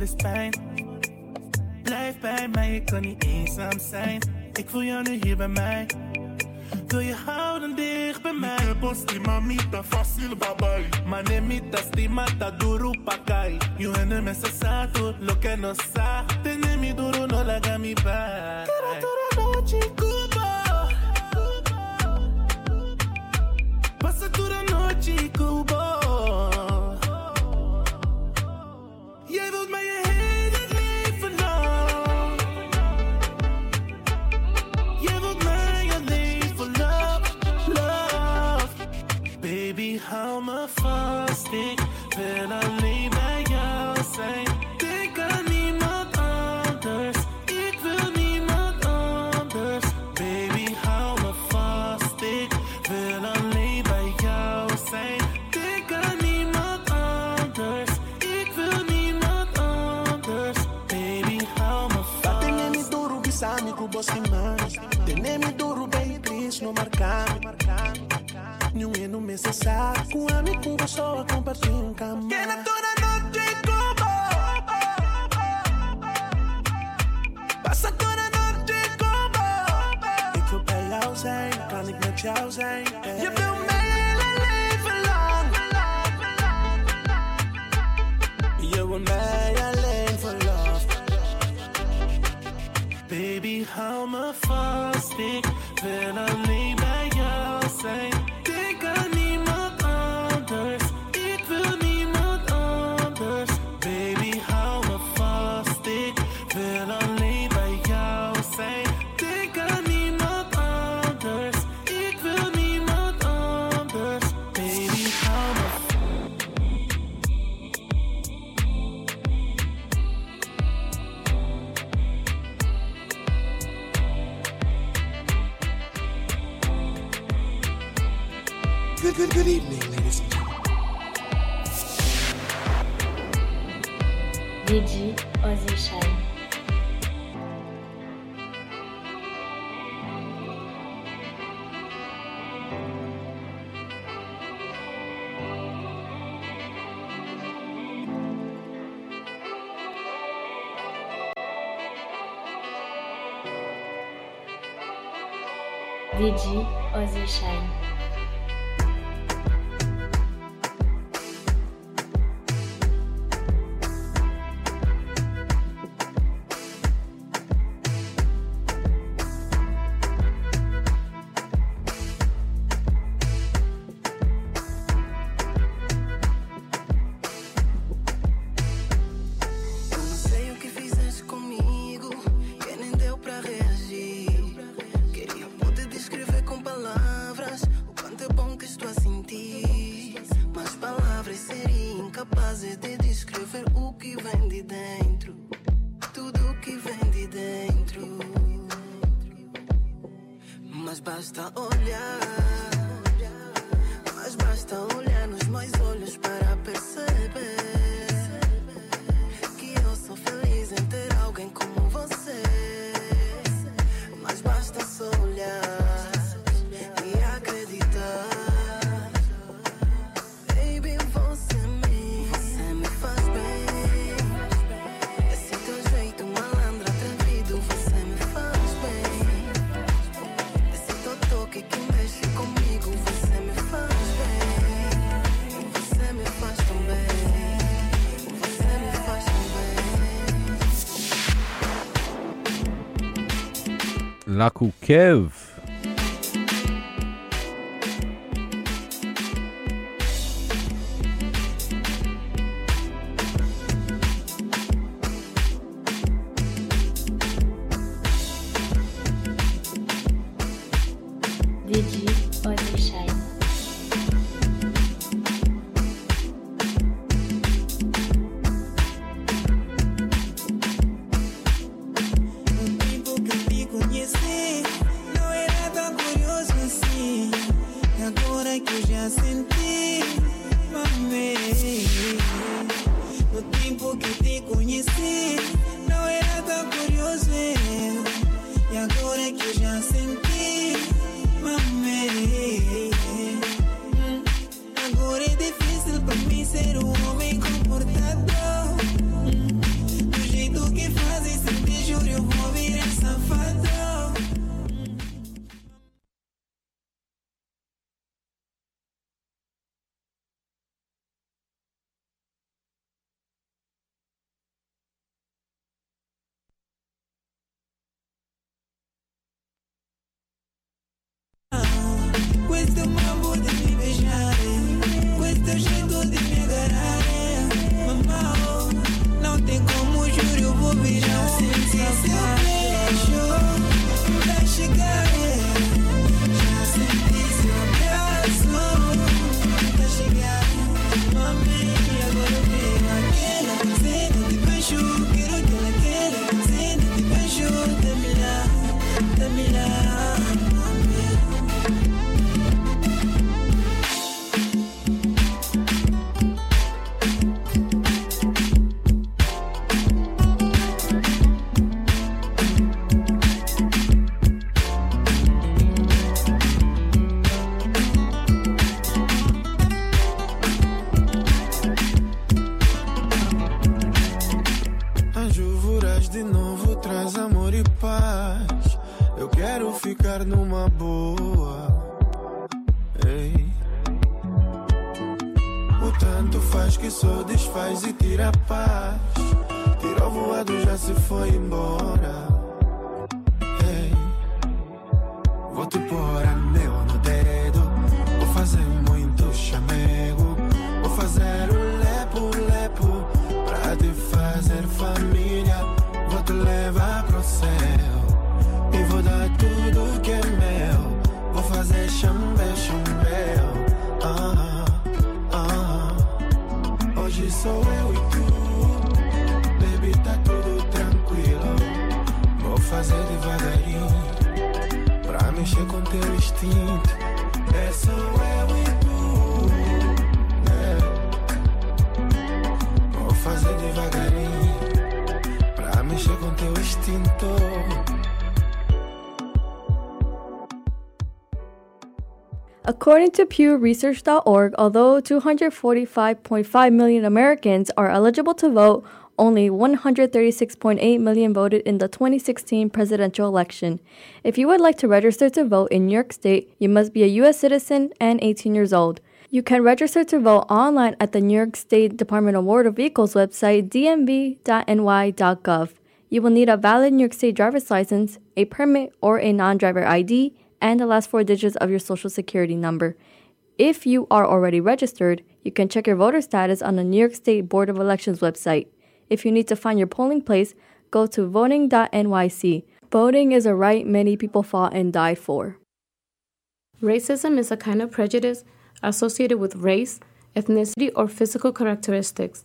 is pijn. Blijf bij mij, ik kan niet eenzaam zijn. Ik voel jou nu hier bij mij. Wil je houden dicht bij mij? Ik posti mamita fácil babai. Manemita stimata duro pakai. You en de mesa sato, lo que no sa. Tene mi duro, no la haga mi pai. Quiero toda noche Cuba. Pasa toda noche Cuba. Vast. Ik wil alleen bij jou zijn. Denk aan niemand anders. Ik wil niemand anders. Baby, hou me vast. Ik wil alleen bij jou zijn. Denk aan niemand anders. Ik wil niemand anders. Baby, hou me vast. Tenemi duro bisami ku bosi mais Tenemi duro baby please no marcar Nenhum e no necessário Com amigo vou só a compartilhar um cama Quiero toda noche como Passa toda noche como Ik wil bij jou zijn, kan ik met jou zijn Je wil mij hele leven lang. Je wil mij alleen voor love Baby, hou me vast. Ik wil alleen bij jou zijn. Ozzy Shine. DJ tão bem. Lakou Kev. According to PewResearch.org, although 245.5 million Americans are eligible to vote, only 136.8 million voted in the 2016 presidential election. If you would like to register to vote in New York State, you must be a U.S. citizen and 18 years old. You can register to vote online at the New York State Department of Motor Vehicles website, dmv.ny.gov. You will need a valid New York State driver's license, a permit, or a non driver ID, and the last four digits of your social security number. If you are already registered, you can check your voter status on the New York State Board of Elections website. If you need to find your polling place, go to voting.nyc. Voting is a right many people fought and died for. Racism is a kind of prejudice associated with race, ethnicity, or physical characteristics.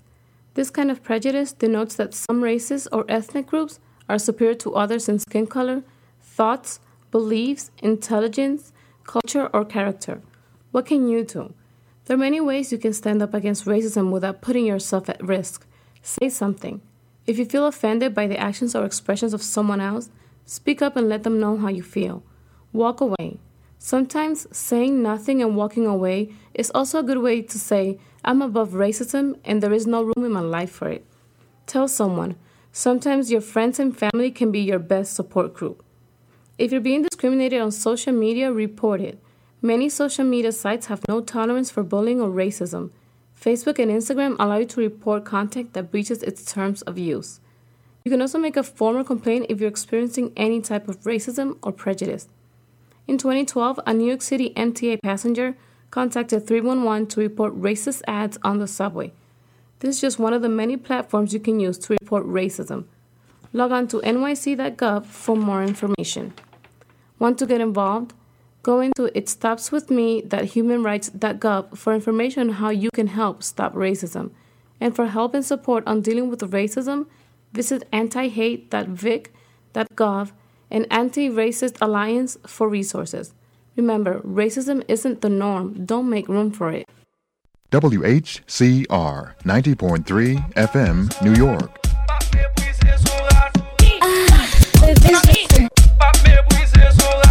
This kind of prejudice denotes that some races or ethnic groups are superior to others in skin color, thoughts, beliefs, intelligence, culture, or character. What can you do? There are many ways you can stand up against racism without putting yourself at risk. Say something. If you feel offended by the actions or expressions of someone else, speak up and let them know how you feel. Walk away. Sometimes saying nothing and walking away is also a good way to say, I'm above racism and there is no room in my life for it. Tell someone. Sometimes your friends and family can be your best support group. If you're being discriminated on social media, report it. Many social media sites have no tolerance for bullying or racism. Facebook and Instagram allow you to report content that breaches its terms of use. You can also make a formal complaint if you're experiencing any type of racism or prejudice. In 2012, a New York City MTA passenger contacted 311 to report racist ads on the subway. This is just one of the many platforms you can use to report racism. Log on to nyc.gov for more information. Want to get involved? Go into itstopswithme.humanrights.gov for information on how you can help stop racism. And for help and support on dealing with racism, visit antihate.vic.gov and Anti Racist Alliance for resources. Remember, racism isn't the norm. Don't make room for it. WHCR 90.3 FM, New York. Ah, Désolé pour un reboot.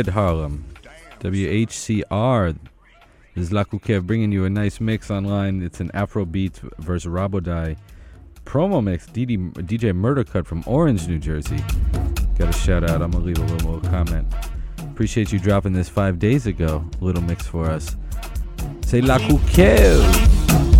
Red Harlem. WHCR. This is Lakou Kev bringing you a nice mix online. It's an Afro Beats versus Raboday promo mix. DD, DJ Murder Cut from Orange, New Jersey. Got a shout out. I'm going to leave a little more comment. Appreciate you dropping this five days ago. Little mix for us. Say Lakou Kev.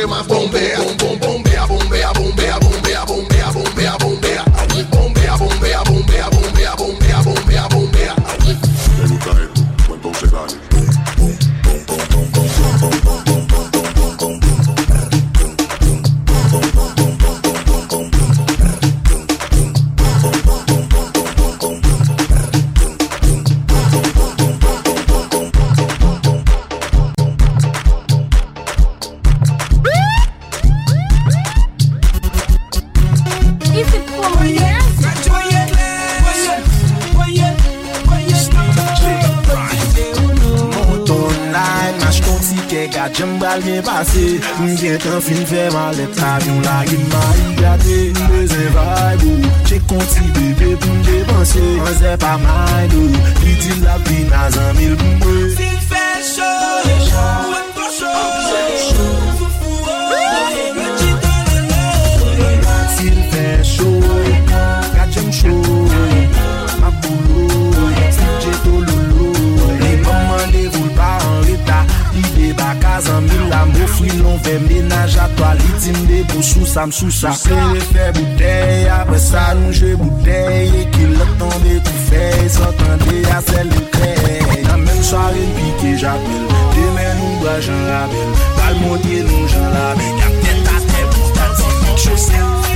queimar bombeia Bom, bom, bom. Jem bal gen pase, mgen tan fin fe malet Avyon la gen ma yi gade, bezen vay bou Che konti bebe pou mde panse, anze pa may do Li di la pi nazan mil pou mwe Fin fe chou, chou fri lon ve menaj a toa Li tim de pou sou sa. M sou sa. Se le fe boutey, apre sa nou jwe boutey E ki le tan de kou fey, sotan de a sel le krey Nan men soare n pike japel, demen nou bra jan rabel Bal monye nou jan label, kapten ta te pou stel, son fok chosel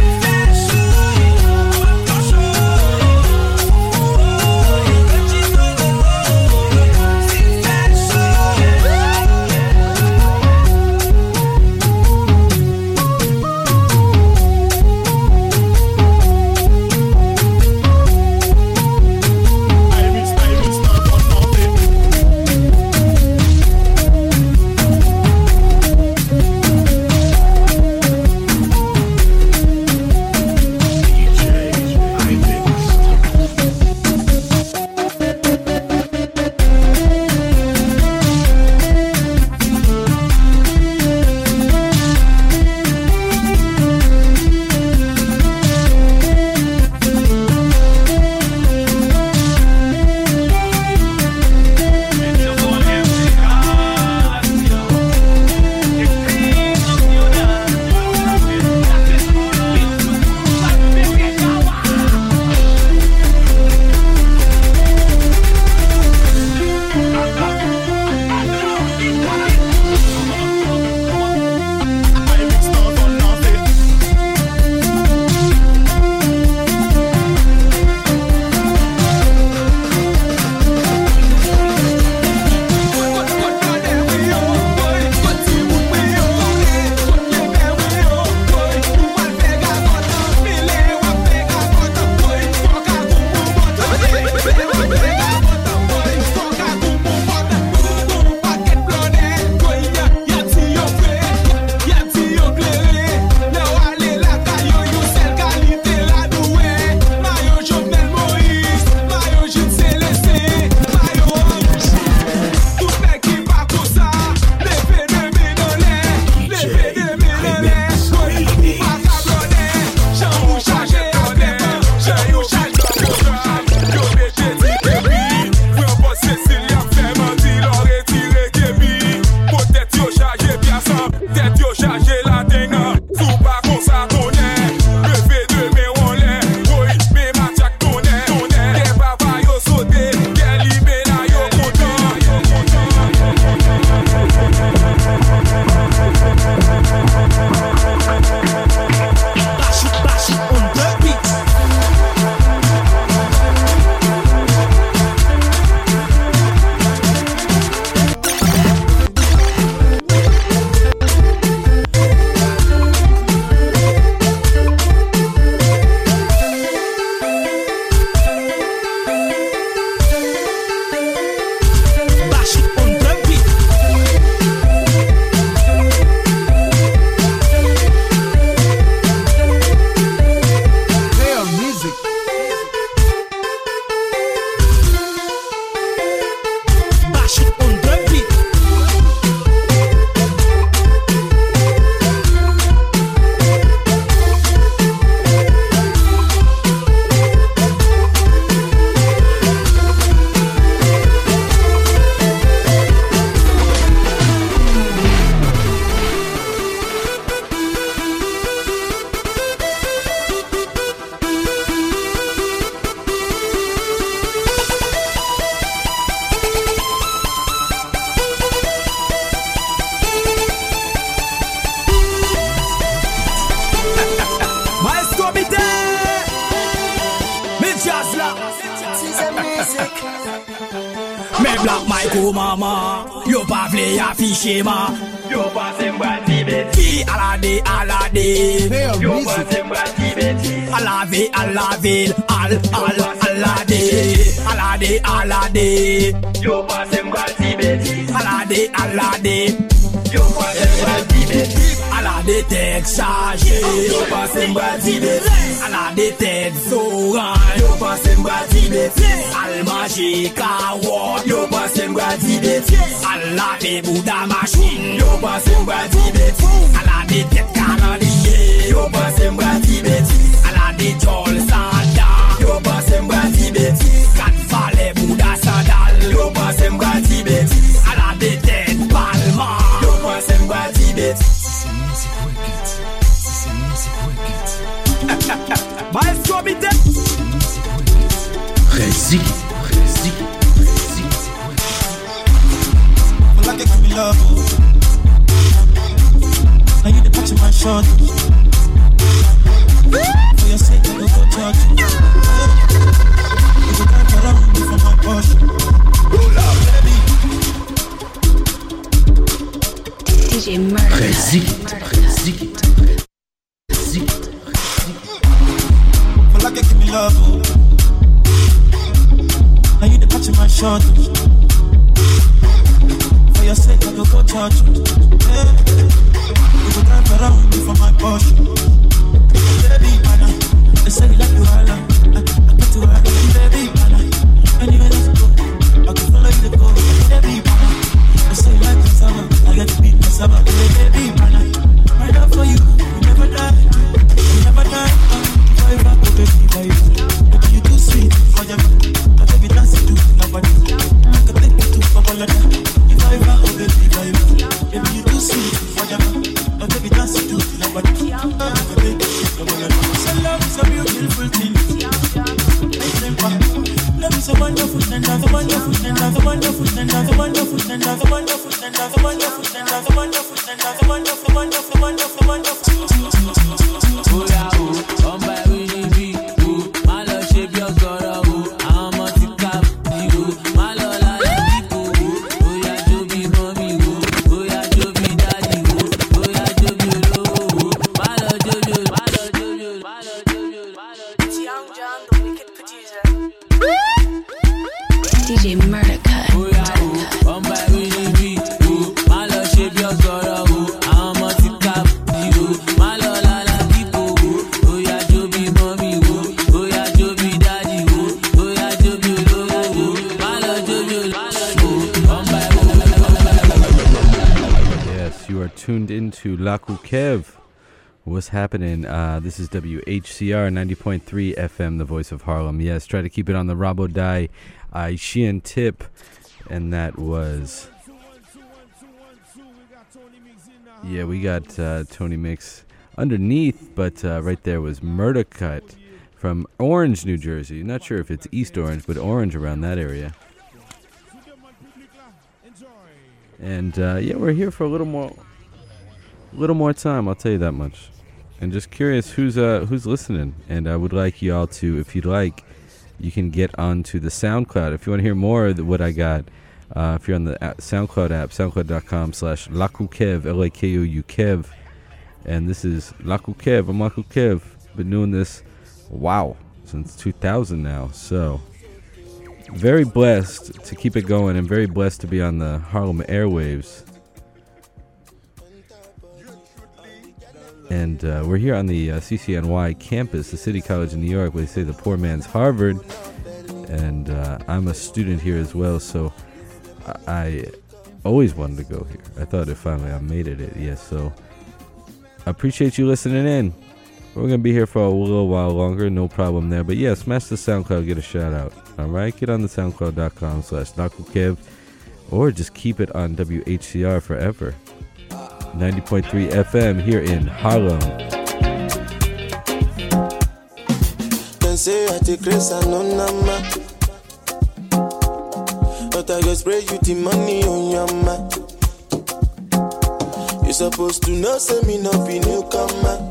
I can give me love. Now you the touch of my shoulders. For your sake, I go go judge you. You go drive around me for my Porsche. Baby, DJ Murder Reziki, reziki, reziki. well, I can give me love. oh. Now you the touch of my shoulders. You. Yeah. You go drive around me for my Porsche. Baby, they say you like to holla. I, got to holla. Baby, man, anywhere that you go, I can follow you to go. Baby, man, they say you like cassava. I got to beat cassava. Baby, man, right up for you. You never die. You never die. Forever, oh baby, baby. Is a wonderful Kev. What's happening? Uh, this is WHCR 90.3 FM, the voice of Harlem. Yes, try to keep it on the Raboday Aishian tip. And that was. Yeah, we got uh, Tony Mix underneath, but uh, right there was Murder Cut from Orange, New Jersey. Not sure if it's East Orange, but Orange around that area. And uh, yeah, we're here for a little more, little more time. I'll tell you that much. And just curious who's uh who's listening. And I would like y'all to, if you'd like, you can get onto the SoundCloud. If you want to hear more of what I got, uh, if you're on the SoundCloud app, soundcloud.com slash lakoukev, L-A-K-O-U Kev. And this is Lakou Kev. I'm Lakou Kev. Been doing this, wow, since 2000 now. So very blessed to keep it going and very blessed to be on the Harlem airwaves. And uh, we're here on the uh, CCNY campus, the City College in New York, where they say the poor man's Harvard. And uh, I'm a student here as well, so I, always wanted to go here. I thought if finally I made it, it yes. So I appreciate you listening in. We're gonna be here for a little while longer, no problem there. But yeah, smash the SoundCloud, get a shout out. All right, get on the SoundCloud.com slash Kev, or just keep it on WHCR forever. 90.3 FM here in Harlem. Can say I take grace and no. But I go spray you the money on your ma. You supposed to know, say me no be newcomer.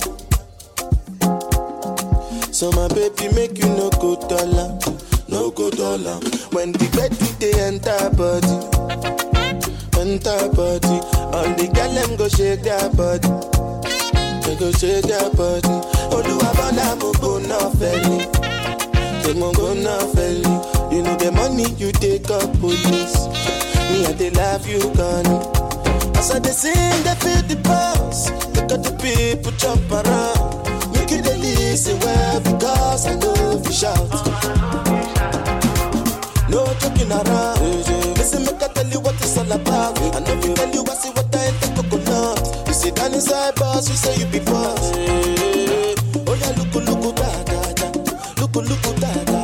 So my baby make you no go dollar, no go dollar. When the bed they enter body, enter party. All the girls them go shake their body. They go shake their body. Oluwabola mo go na fẹli. They mo go na fẹli. You know the money you take up police. Me and dey love you gone. As I they sing, they feel the pulse. Look at the people jump around. Make it dey listen well because I know you shout. Oh, I know you shout no joking around. Listen, make I tell you what it's all about. I know you tell you I see what I ain't the coconut. You sit down inside boss, you say you be boss. Oh yeah, look, look, da da da, look, look, da da.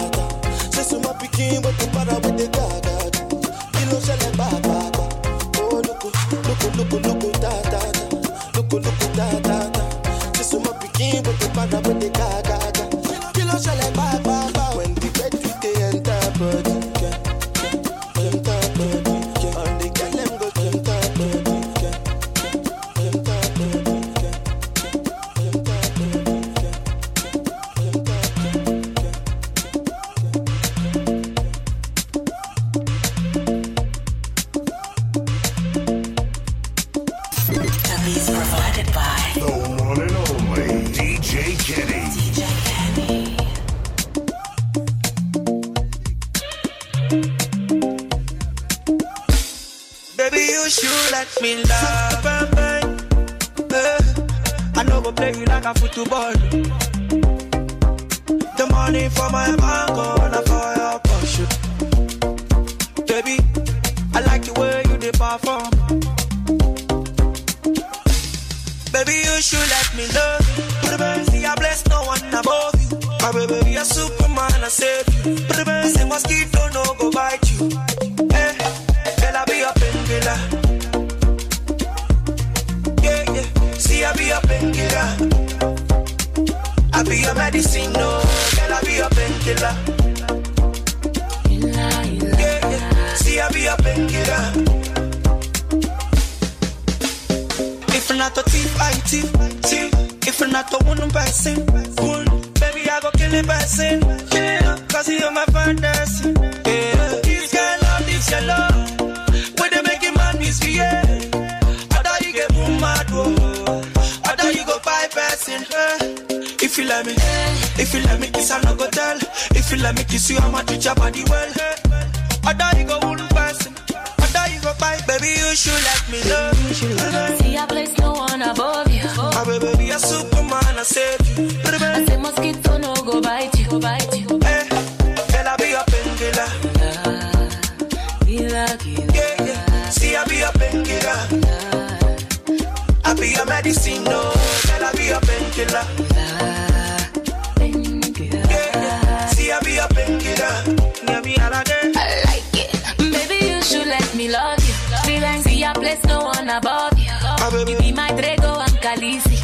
and above you. Oh, you be my Drago and Khaleesi.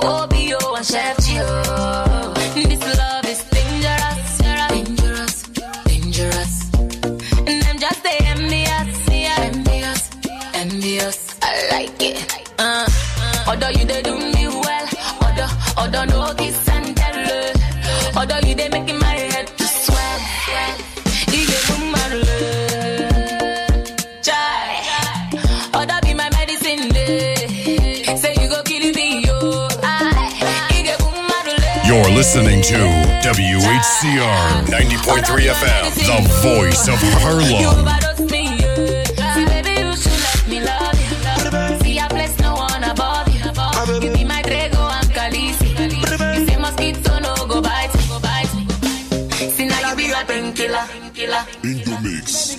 Obio and Chef Gio. This love is dangerous, dangerous, dangerous. And I'm just the envious, envious, envious. I like it. Uh, although you they do listening to WHCR 90.3 FM, the voice of Harlem. in the mix.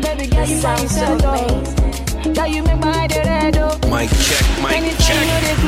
Baby girl, you sound so dope. Girl, you make my head red. Mic check, mic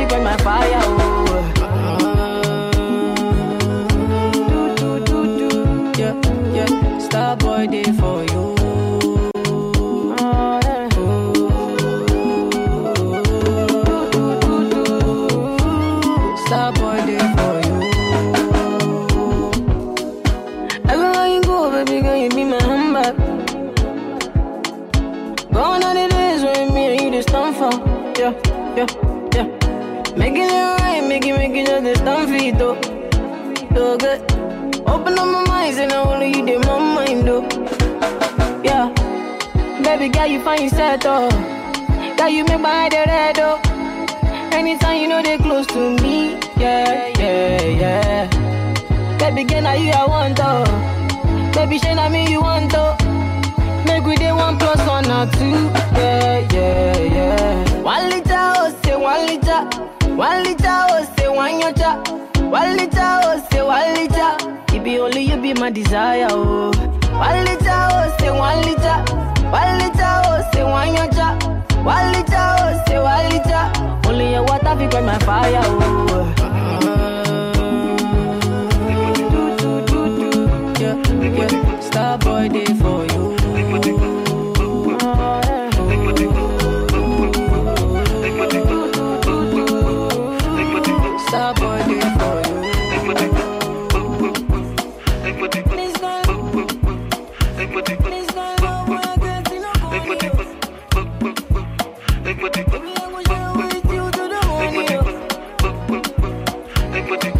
fi burn my fire, oh. Do, do, do, do, yeah, yeah. Starboy day for just stand for it, though. So good. Open up my mind, and I only you did my mind, though. Yeah. Baby girl, you find yourself, though. Girl, you make my head red, though. Anytime you know they close to me, yeah, yeah, yeah. Baby girl, now you I want, though. Baby, shine on me, you want, though. Make we day one plus one or two. Yeah, yeah, yeah. One liter, oh, say one liter. One liter, oh, say one. It be only you be my desire, oh. Oh, say one yacha. One liter, oh, say one. Only your water quench my fire, oh. Yeah, yeah. Star boy day for This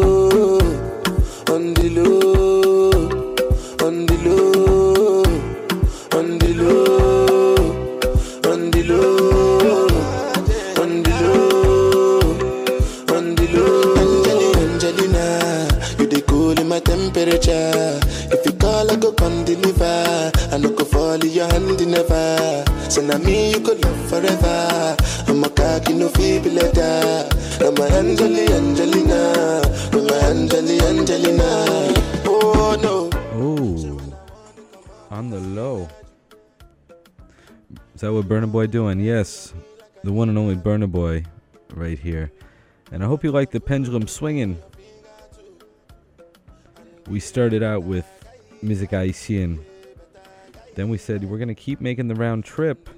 Burna Boy, right here. And I hope you like the pendulum swinging. We started out with Music Haitian. Then we said we're gonna keep making the round trip.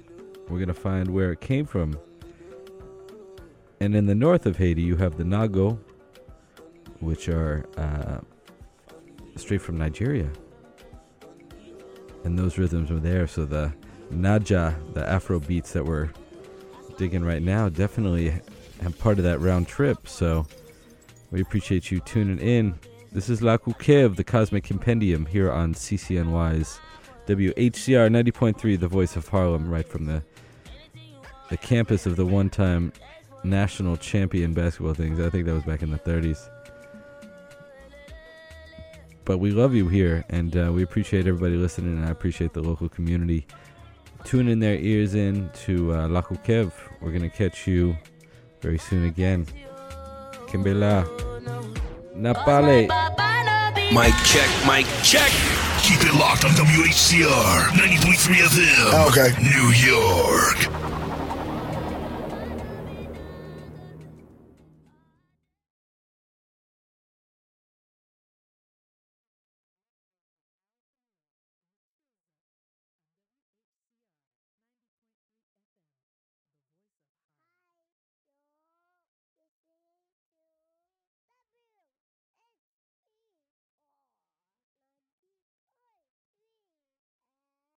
We're gonna find where it came from. And in the north of Haiti, you have the Nago, which are uh, straight from Nigeria. And those rhythms were there. So the Naija, the Afro beats that we're digging right now, definitely have part of that round trip. So we appreciate you tuning in. This is Lakou Kev the Cosmic Compendium here on CCNY's WHCR 90.3, the voice of Harlem, right from the the campus of the one-time national champion basketball things. I think that was back in the 30s. But we love you here, and uh, we appreciate everybody listening, and I appreciate the local community tuning their ears in to uh, Lakou Kev. We're going to catch you very soon again. Kimbela. Napale. Mic check, mic check. Keep it locked on WHCR 90.3 FM. Okay. New York.